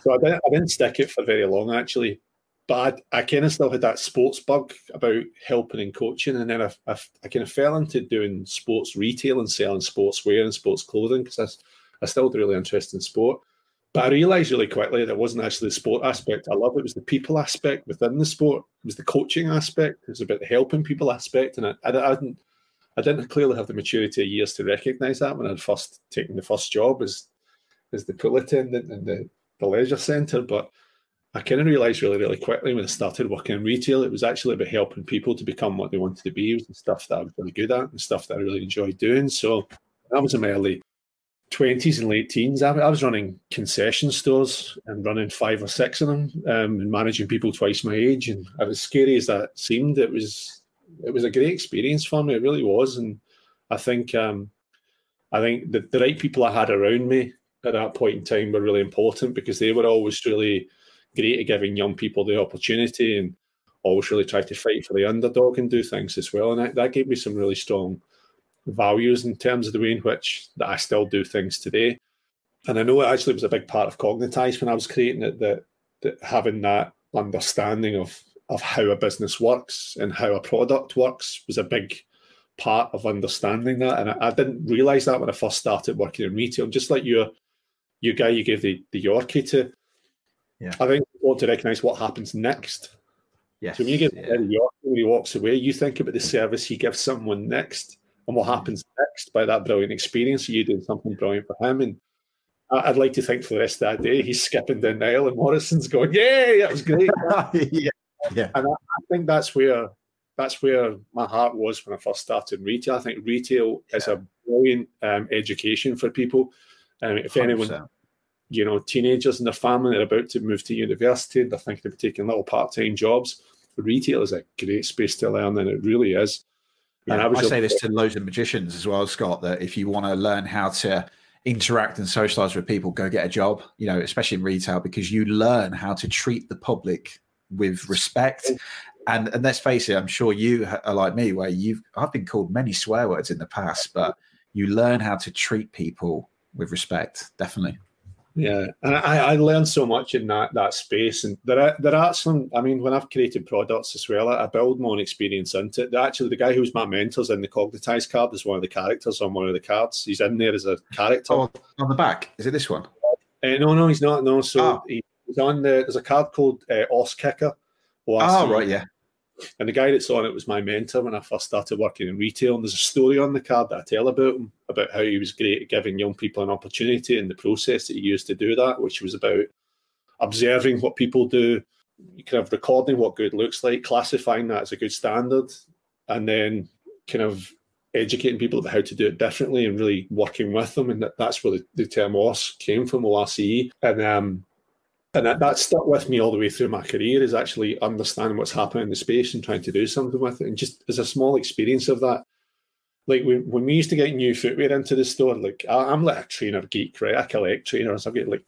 So I didn't, I didn't stick it for very long, actually. But I, I kind of still had that sports bug about helping and coaching. And then I, I, I kind of fell into doing sports retail and selling sportswear and sports clothing because I, I still had really interested in sport. But I realised really quickly that it wasn't actually the sport aspect I love. It was the people aspect within the sport. It was the coaching aspect. It was about the helping people aspect. And I, I, I didn't I didn't clearly have the maturity of years to recognise that when I'd first taken the first job as as the pool attendant in the, the leisure centre. But I kind of realised really, really quickly when I started working in retail, it was actually about helping people to become what they wanted to be. It was the stuff that I was really good at and stuff that I really enjoyed doing. So that was in my early 20s and late teens. I, I was running concession stores and running five or six of them um, and managing people twice my age. And as scary as that seemed, it was it was a great experience for me. It really was, and I think um, I think the, the right people I had around me at that point in time were really important because they were always really great at giving young people the opportunity and always really tried to fight for the underdog and do things as well. And that, that gave me some really strong values in terms of the way in which that I still do things today. and I know it actually was a big part of Cognitize when I was creating it that, that having that understanding of of how a business works and how a product works was a big part of understanding that. And I, I didn't realize that when I first started working in retail. Just like your your guy you gave the, the Yorkie to,
yeah.
I think you want to recognize what happens next.
Yes.
So when you give yeah. the Yorkie when he walks away, you think about the service he gives someone next and what happens next by that brilliant experience. You doing something brilliant for him. And I'd like to think for the rest of that day, he's skipping down the aisle and Morrison's going, Yay, that was great.
yeah. Yeah.
And I, I, think that's where that's where my heart was when I first started retail. I think retail yeah. is a brilliant um, education for people. Um, if 100%. anyone, you know, teenagers and their family are about to move to university, they're thinking of taking little part-time jobs. Retail is a great space to learn, and it really is.
Yeah, um, and I, I say this to loads of magicians as well, Scott. That if you want to learn how to interact and socialize with people, go get a job. You know, especially in retail, because you learn how to treat the public with respect. And and let's face it, I'm sure you are like me, where you've I've been called many swear words in the past, but you learn how to treat people with respect. Definitely.
Yeah, and I, I learned so much in that that space, and there are there are some. I mean, when I've created products as well, I build my own experience into it. Actually, the guy who's my mentor's in the Cognitize card is one of the characters on one of the cards. He's in there as a character.
Oh, on the back, is it this one?
Uh, no, no, he's not. No, so he, he's on the. There's a card called uh, Os Kicker.
Oh, right, yeah.
And the guy that's on it was my mentor when I first started working in retail. And there's a story on the card that I tell about him about how he was great at giving young people an opportunity and the process that he used to do that, which was about observing what people do, kind of recording what good looks like, classifying that as a good standard, and then kind of educating people about how to do it differently and really working with them. And that, that's where the, the term OS came from, ORCE. And um, and that, that stuck with me all the way through my career is actually understanding what's happening in the space and trying to do something with it. And just as a small experience of that like when, when we used to get new footwear into the store like I, am like a trainer geek right? I collect trainers. I've got like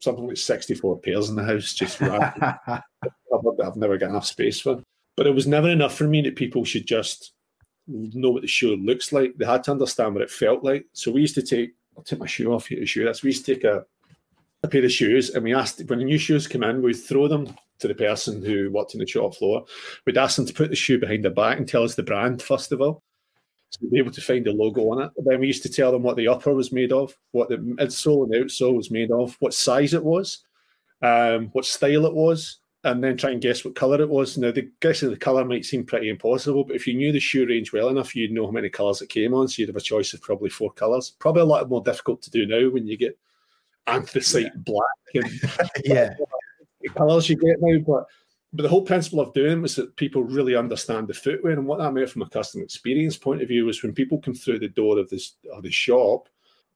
something like 64 pairs in the house just i've never got enough space for. But it was never enough for me that people should just know what the shoe looks like. They had to understand what it felt like. So we used to take I'll take my shoe off here to shoe that's we used to take a a pair of shoes and we asked when the new shoes come in, we'd throw them to the person who worked in the shop floor. We'd ask them to put the shoe behind their back and tell us the brand first of all. So we'd be able to find the logo on it. then we used to tell them what the upper was made of, what the midsole and outsole was made of, what size it was, um, what style it was, and then try and guess what colour it was. Now, the guessing the colour might seem pretty impossible, but if you knew the shoe range well enough, you'd know how many colours it came on. So you'd have a choice of probably four colours. Probably a lot more difficult to do now when you get anthracite yeah. black and
yeah
colors you get now. But but the whole principle of doing was that people really understand the footwear and what that meant from a customer experience point of view was when people come through the door of this of the shop,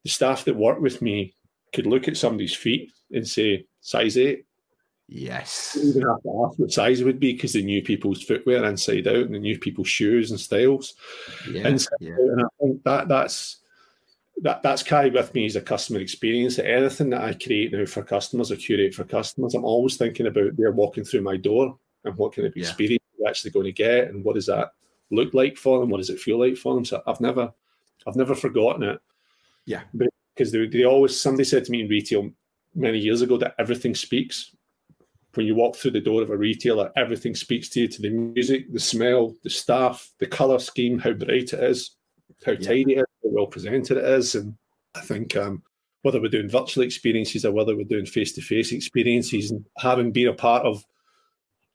the staff that work with me could look at somebody's feet and say size eight.
Yes.
They even have to ask what size it would be because they knew people's footwear inside out and they knew people's shoes and styles.
Yeah, and,
yeah. and I think that that's that that's carried with me as a customer experience. That anything that I create now for customers or curate for customers, I'm always thinking about they're walking through my door and what kind of yeah. experience they're actually going to get, and what does that look like for them? What does it feel like for them? So I've never, I've never forgotten it.
Yeah,
because they, they always somebody said to me in retail many years ago that everything speaks. When you walk through the door of a retailer, everything speaks to you to the music, the smell, the staff, the color scheme, how bright it is, how yeah. tidy it is, how well presented it is. And I think um, whether we're doing virtual experiences or whether we're doing face to face experiences, and having been a part of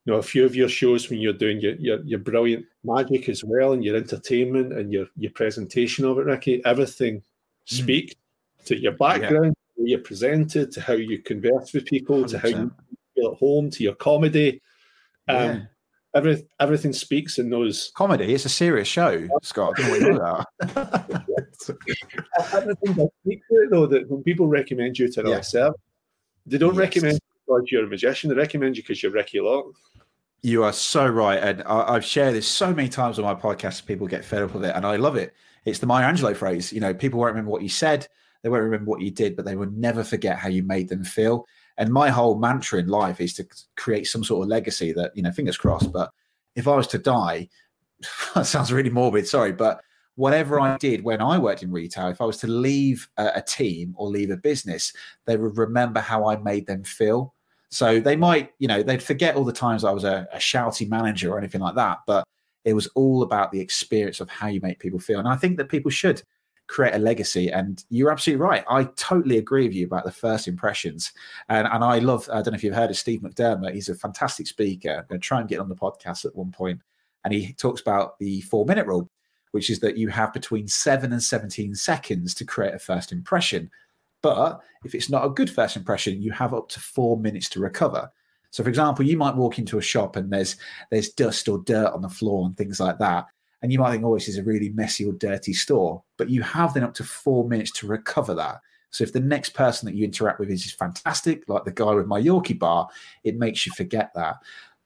you know a few of your shows when you're doing your, your, your brilliant magic as well and your entertainment and your your presentation of it, Ricky, everything mm. speaks to your background, yeah. you're presented, to how you converse with people, 100%. to how you feel at home, to your comedy. Um, yeah every, everything speaks in those
comedy. It's a serious show, Scott. I don't know
that. everything that speak to it, though, that when people recommend you to yes. serve, they don't yes. recommend you because you're a magician. They recommend you because you're Ricky Lock.
You are so right, and I, have shared this so many times on my podcast. People get fed up with it, and I love it. It's the Maya Angelou phrase. You know, people won't remember what you said, they won't remember what you did, but they will never forget how you made them feel. And my whole mantra in life is to create some sort of legacy that, you know, fingers crossed. But if I was to die, that sounds really morbid, sorry, but whatever I did when I worked in retail, if I was to leave a, a team or leave a business, they would remember how I made them feel. So they might, you know, they'd forget all the times I was a, a shouty manager or anything like that, but it was all about the experience of how you make people feel. And I think that people should create a legacy. And you're absolutely right. I totally agree with you about the first impressions. And, and I love, I don't know if you've heard of Steve McDermott. He's a fantastic speaker. I'm going to try and get on the podcast at one point. And he talks about the four minute rule, which is that you have between seven and 17 seconds to create a first impression. But if it's not a good first impression, you have up to four minutes to recover. So, for example, you might walk into a shop and there's there's dust or dirt on the floor and things like that, and you might think, "Oh, this is a really messy or dirty store." But you have then up to four minutes to recover that. So, if the next person that you interact with is fantastic, like the guy with my Yorkie bar, it makes you forget that.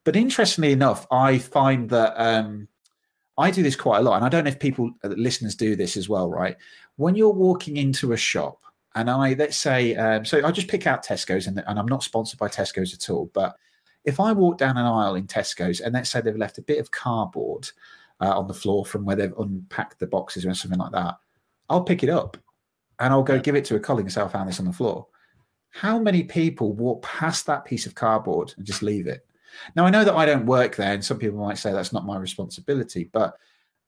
But interestingly enough, I find that um, I do this quite a lot, and I don't know if people, uh, listeners, do this as well. Right, when you're walking into a shop and I let's say um, so I just pick out Tesco's and, and I'm not sponsored by Tesco's at all, but if I walk down an aisle in Tesco's and let's say they've left a bit of cardboard uh, on the floor from where they've unpacked the boxes or something like that, I'll pick it up and I'll go yeah. give it to a colleague and say I found this on the floor. How many people walk past that piece of cardboard and just leave it? Now I know that I don't work there, and some people might say that's not my responsibility, but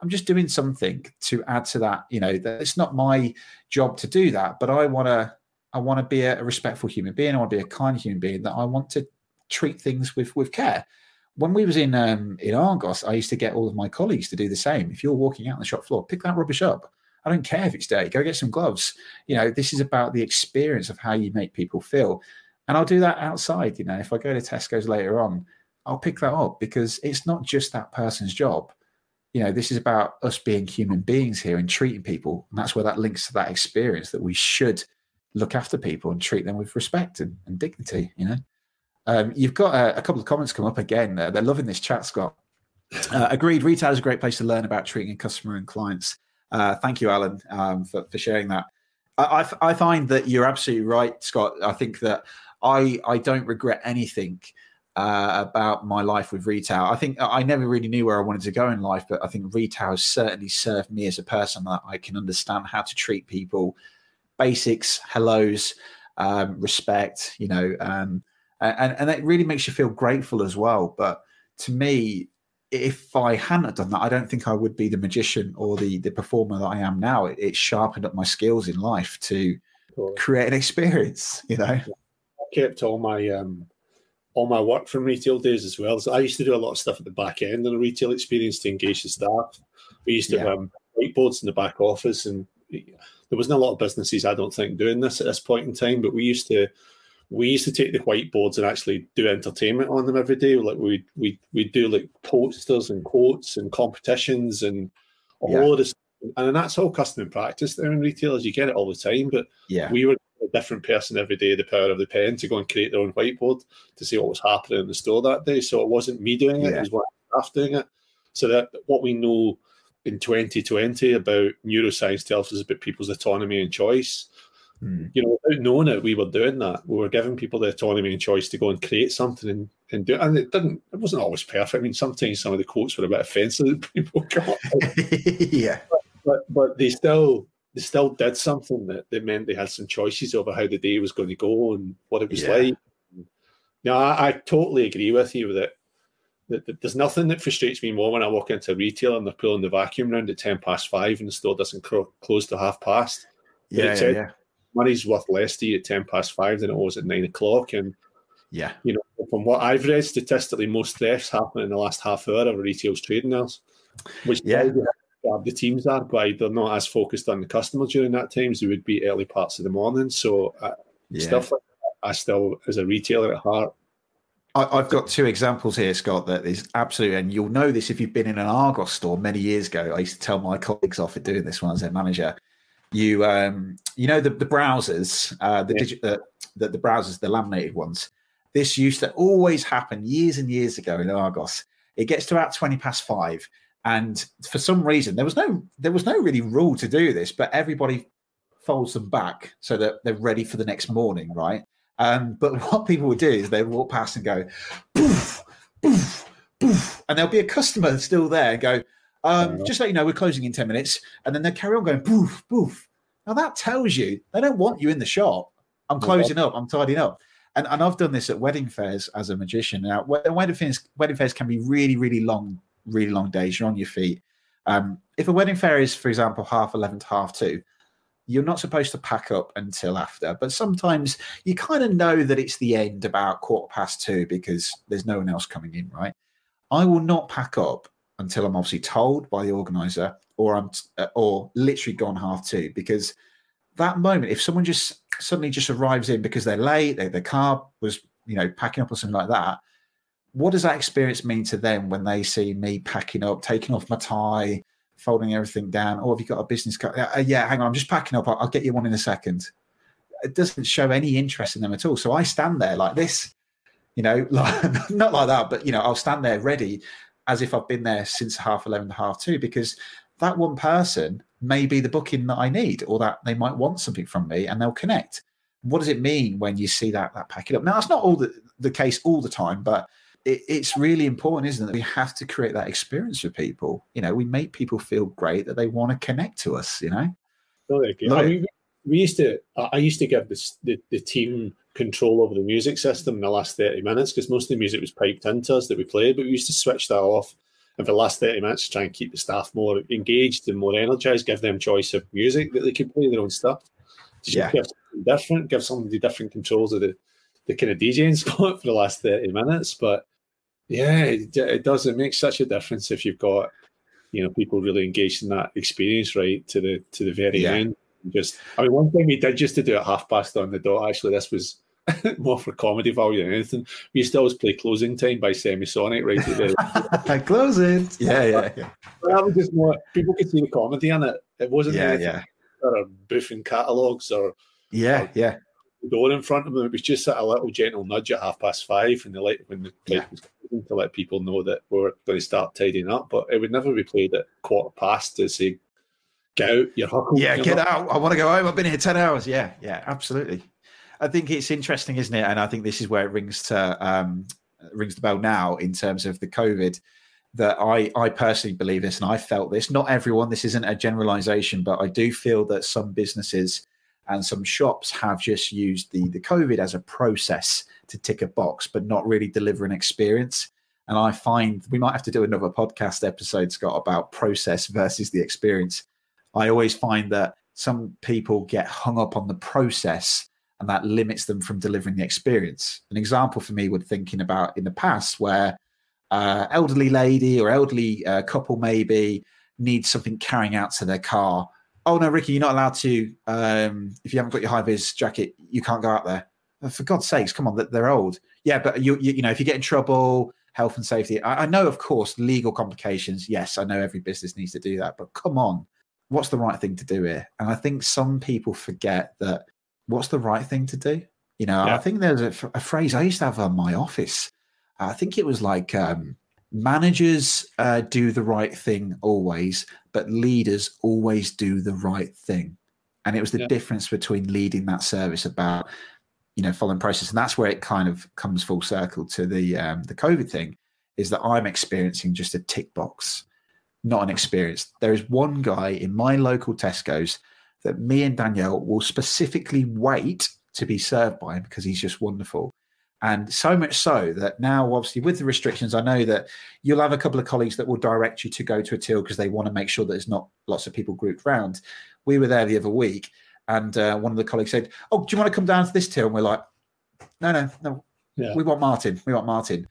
I'm just doing something to add to that. You know, that it's not my job to do that, but I want to. I want to be a, respectful human being. I want to be a kind human being. That I want to treat things with with care. When we was in um, in Argos, I used to get all of my colleagues to do the same. If you're walking out on the shop floor, pick that rubbish up. I don't care if it's dirty. Go get some gloves. You know, this is about the experience of how you make people feel. And I'll do that outside. You know, if I go to Tesco's later on, I'll pick that up because it's not just that person's job you know, this is about us being human beings here and treating people. And that's where that links to that experience that we should look after people and treat them with respect and, and dignity, you know. Um, you've got a, a, couple of comments come up again. Uh, they're loving this chat, Scott. Uh, agreed. Retail is a great place to learn about treating a customer and clients. Uh, thank you, Alan, um, for, for sharing that. I, find that you're absolutely right, Scott. I think that I I don't regret anything uh, about my life with retail. I think I never really knew where I wanted to go in life, but I think retail has certainly served me as a person that I can understand how to treat people, basics, hellos, um, respect, you know, um, and and it really makes you feel grateful as well. But to me, if I hadn't done that, I don't think I would be the magician or the the performer that I am now. It, it sharpened up my skills in life to create an experience, you know. I
kept all my um all my work from retail days as well. So I used to do a lot of stuff at the back end in a retail experience to engage the staff. We used to yeah. have um, whiteboards in the back office, and there wasn't a lot of businesses, I don't think, doing this at this point in time. But we used to we used to take the whiteboards and actually do entertainment on them every day. Like we we we do like posters and quotes and competitions and all yeah. of this. And that's all custom practice there in retailers. You get it all the time, but
yeah,
we were a different person every day the power of the pen to go and create their own whiteboard to see what was happening in the store that day. So it wasn't me doing it, yeah. it was one staff doing it. So that what we know in 2020 about neuroscience tells us about people's autonomy and choice. Mm. You know, without knowing it, we were doing that. We were giving people the autonomy and choice to go and create something and, and do it. And it didn't, it wasn't always perfect. I mean, sometimes some of the quotes were a bit offensive people come up
yeah.
But, but, but they still they still did something that, that meant they had some choices over how the day was going to go and what it was yeah. like. Now, I, I, totally agree with you that, that, that, there's nothing that frustrates me more when I walk into retail and they're pulling the vacuum round at 10 past five and the store doesn't cro- close to half past.
Yeah, yeah, yeah.
Money's worth less to you at 10 past five than it was at nine o'clock. And,
yeah,
you know, from what I've read, statistically, most thefts happen in the last half hour of retail's trading hours, which
yeah
the teams are, but they're not as focused on the customer during that time as they would be early parts of the morning. So uh, yeah. stuff like that, I still, as a retailer at heart,
I, have got two examples here, Scott, that is absolutely, and you'll know this if you've been in an Argos store many years ago. I used to tell my colleagues off for doing this when I was their manager. You, um, you know, the, the browsers, uh, the, yeah. digi- the, the, the browsers, the laminated ones. This used to always happen years and years ago in Argos. It gets to about 20 past five and for some reason, there was no there was no really rule to do this, but everybody folds them back so that they're ready for the next morning, right? Um, but what people would do is they would walk past and go, poof, poof, poof, and there'll be a customer still there and go, Um, just let you know, we're closing in 10 minutes. And then they carry on going, boof, boof. Now that tells you they don't want you in the shop. I'm closing up, I'm tidying up. And, and I've done this at wedding fairs as a magician. Now, wedding fairs, wedding fairs can be really, really long, really long days. You're on your feet. Um, if a wedding fair is, for example, half 11 to half two, you're not supposed to pack up until after. But sometimes you kind of know that it's the end about quarter past two because there's no one else coming in, right? I will not pack up until I'm obviously told by the organizer or I'm uh, or literally gone half two because that moment if someone just suddenly just arrives in because they're late they, their car was you know packing up or something like that what does that experience mean to them when they see me packing up taking off my tie folding everything down? Oh have you got a business card? Uh, yeah hang on i'm just packing up. I'll, I'll get you one in a second. It doesn't show any interest in them at all. So i stand there like this you know like, not like that but you know i'll stand there ready as if I've been there since half 11 to half two because that one person may be the booking that I need or that they might want something from me and they'll connect. What does it mean when you see that that pack it up? Now, that's not all the, the case all the time, but it, it's really important, isn't it? We have to create that experience for people. You know, we make people feel great that they want to connect to us, you know?
I mean, we used to, I used to give this, the, the team control over the music system in the last 30 minutes because most of the music was piped into us that we played, but we used to switch that off. And for the last 30 minutes, try and keep the staff more engaged and more energized, give them choice of music that they could play their own stuff. Just yeah. give something different, give somebody different controls of the, the kind of DJing spot for the last 30 minutes. But yeah, it, it does. It makes such a difference if you've got, you know, people really engaged in that experience right to the to the very yeah. end. Just, I mean, one thing we did just to do at half past on the dot. Actually, this was more for comedy value than anything. We used to always play Closing Time by Semisonic right at
the Closing. Yeah, yeah, yeah.
But that was just more, people could see the comedy in it. It wasn't yeah, yeah. or boofing catalogues or
yeah, or yeah.
door in front of them. It was just a little gentle nudge at half past five and the light when the yeah. was to let people know that we're going to start tidying up. But it would never be played at quarter past to say, get out, you're huckled.
Yeah, get out. I want to go home. I've been here 10 hours. Yeah, yeah, absolutely. I think it's interesting, isn't it? And I think this is where it rings to um, rings the bell now in terms of the COVID. That I I personally believe this, and I felt this. Not everyone. This isn't a generalization, but I do feel that some businesses and some shops have just used the the COVID as a process to tick a box, but not really deliver an experience. And I find we might have to do another podcast episode, Scott, about process versus the experience. I always find that some people get hung up on the process and that limits them from delivering the experience. An example for me would thinking about in the past where uh, elderly lady or elderly uh, couple maybe needs something carrying out to their car. Oh no, Ricky, you're not allowed to. Um, if you haven't got your high vis jacket, you can't go out there. Oh, for God's sakes, come on, they're old. Yeah, but you, you, you know, if you get in trouble, health and safety. I, I know, of course, legal complications. Yes, I know every business needs to do that, but come on, what's the right thing to do here? And I think some people forget that what's the right thing to do? You know, yeah. I think there's a, a, phrase I used to have on my office. I think it was like um, managers uh, do the right thing always, but leaders always do the right thing. And it was the yeah. difference between leading that service about, you know, following process. And that's where it kind of comes full circle to the um, the COVID thing is that I'm experiencing just a tick box, not an experience. There is one guy in my local Tesco's that me and Danielle will specifically wait to be served by him because he's just wonderful. And so much so that now, obviously, with the restrictions, I know that you'll have a couple of colleagues that will direct you to go to a till because they want to make sure that there's not lots of people grouped round. We were there the other week, and uh, one of the colleagues said, "Oh, do you want to come down to this till?" And we're like, "No, no, no. Yeah. We want Martin. We want Martin."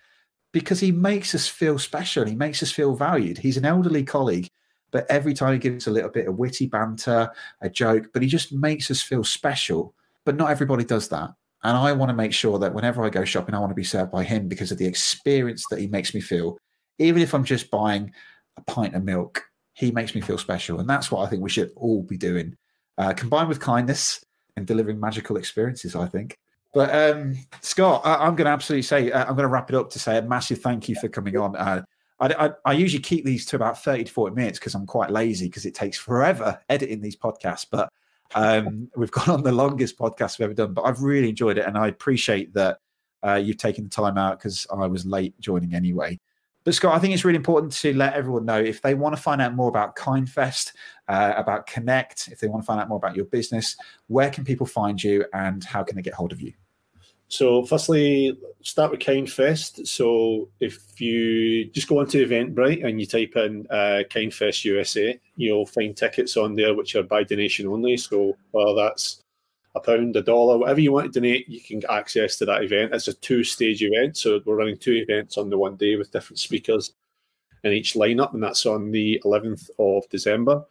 Because he makes us feel special. He makes us feel valued. He's an elderly colleague but every time he gives a little bit of witty banter, a joke, but he just makes us feel special. But not everybody does that. And I want to make sure that whenever I go shopping, I want to be served by him because of the experience that he makes me feel. Even if I'm just buying a pint of milk, he makes me feel special. And that's what I think we should all be doing, uh, combined with kindness and delivering magical experiences, I think. But um, Scott, I, am going to absolutely say, uh, I'm going to wrap it up to say a massive thank you for coming on. Uh, I, I, I, usually keep these to about 30 to 40 minutes because I'm quite lazy because it takes forever editing these podcasts. But um, we've gone on the longest podcast we've ever done. But I've really enjoyed it. And I appreciate that uh, you've taken the time out because I was late joining anyway. But Scott, I think it's really important to let everyone know if they want to find out more about Kindfest, uh, about Connect, if they want to find out more about your business, where can people find you and how can they get hold of you?
So, firstly, start with Kindfest. So, if you just go onto Eventbrite and you type in uh, Kindfest USA, you'll find tickets on there which are by donation only. So, whether that's a pound, a dollar, whatever you want to donate, you can get access to that event. It's a two stage event. So we're running two events on the one day with different speakers in each lineup, and that's on the 11th of December.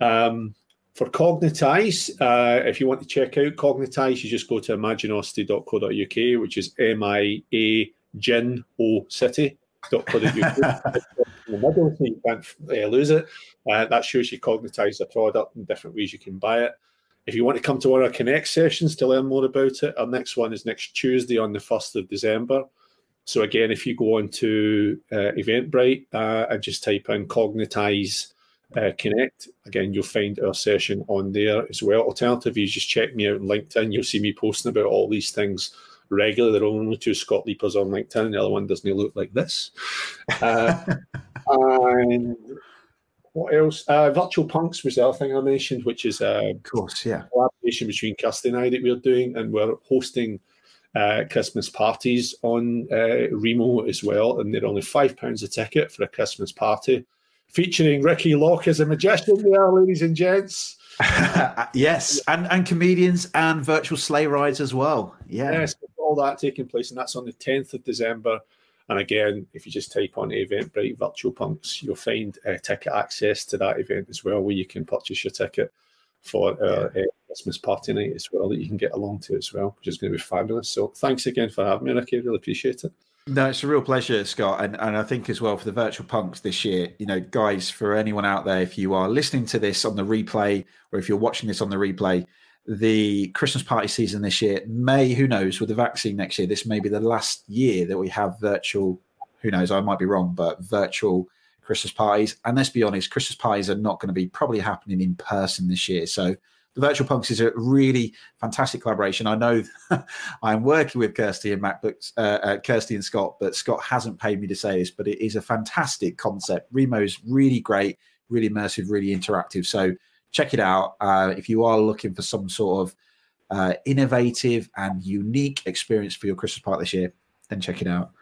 Um, for Cognitize, uh, if you want to check out Cognitize, you just go to imaginosity.co.uk, which is M I A Gin O City.co.uk. in the middle, so you can't uh, lose it. Uh, that shows you Cognitize the product and different ways you can buy it. If you want to come to one of our Connect sessions to learn more about it, our next one is next Tuesday on the 1st of December. So, again, if you go on to uh, Eventbrite uh, and just type in Cognitize uh, Connect, again, you'll find our session on there as well. Alternatively, you just check me out on LinkedIn. You'll see me posting about all these things regularly. There are only two Scott Leipers on LinkedIn. The other one doesn't look like this. Uh, and what else? Uh, Virtual Punks was the other thing I mentioned, which is a
of course, yeah,
collaboration between Kirsty and I that we're doing, and we're hosting uh, Christmas parties on uh, Remo as well, and they're only five pounds a ticket for a Christmas party, featuring Ricky Locke as a magician there, ladies and gents.
yes, and and comedians and virtual sleigh rides as well. Yeah. Yes,
all that taking place, and that's on the tenth of December. And again, if you just type on Eventbrite Virtual Punks, you'll find uh, ticket access to that event as well, where you can purchase your ticket for our yeah. uh, Christmas party night as well that you can get along to as well, which is going to be fabulous. So thanks again for having me, Ricky. Really appreciate it.
No, it's a real pleasure, Scott. And, and I think as well for the virtual punks this year, you know, guys, for anyone out there, if you are listening to this on the replay or if you're watching this on the replay, the Christmas party season this year may, who knows, with the vaccine next year, this may be the last year that we have virtual, who knows, I might be wrong, but virtual Christmas parties. And let's be honest, Christmas parties are not going to be probably happening in person this year. So the Virtual Punks is a really fantastic collaboration. I know I'm working with Kirsty and MacBooks, uh, uh, Kirsty and Scott, but Scott hasn't paid me to say this, but it is a fantastic concept. Remo is really great, really immersive, really interactive. So check it out. Uh, if you are looking for some sort of uh, innovative and unique experience for your Christmas party this year, then check it out.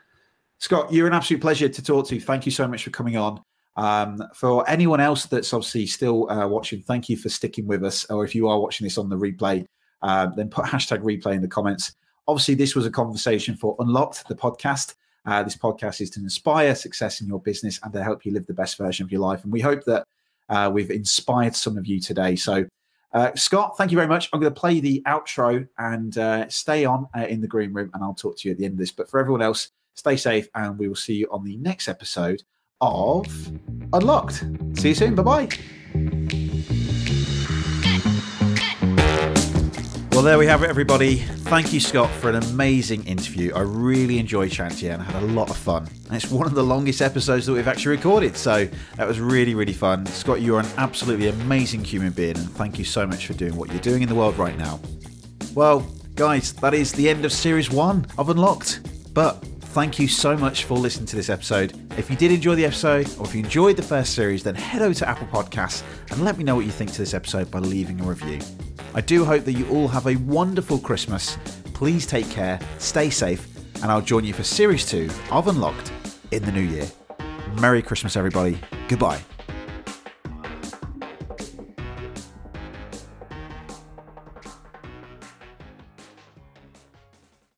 Scott, you're an absolute pleasure to talk to. Thank you so much for coming on. Um, for anyone else that's obviously still uh, watching, thank you for sticking with us. Or if you are watching this on the replay, uh, then put hashtag replay in the comments. Obviously, this was a conversation for Unlocked, the podcast. Uh, this podcast is to inspire success in your business and to help you live the best version of your life. And we hope that uh, we've inspired some of you today. So, uh, Scott, thank you very much. I'm going to play the outro and uh, stay on uh, in the green room, and I'll talk to you at the end of this. But for everyone else, stay safe, and we will see you on the next episode of Unlocked. See you soon. Bye bye. Well, there we have it, everybody. Thank you, Scott, for an amazing interview. I really enjoyed chatting to you and had a lot of fun. And it's one of the longest episodes that we've actually recorded, so that was really, really fun. Scott, you are an absolutely amazing human being, and thank you so much for doing what you're doing in the world right now. Well, guys, that is the end of Series 1 of Unlocked. But thank you so much for listening to this episode. If you did enjoy the episode, or if you enjoyed the first series, then head over to Apple Podcasts and let me know what you think to this episode by leaving a review. I do hope that you all have a wonderful Christmas. Please take care, stay safe, and I'll join you for Series 2 of Unlocked in the new year. Merry Christmas, everybody. Goodbye.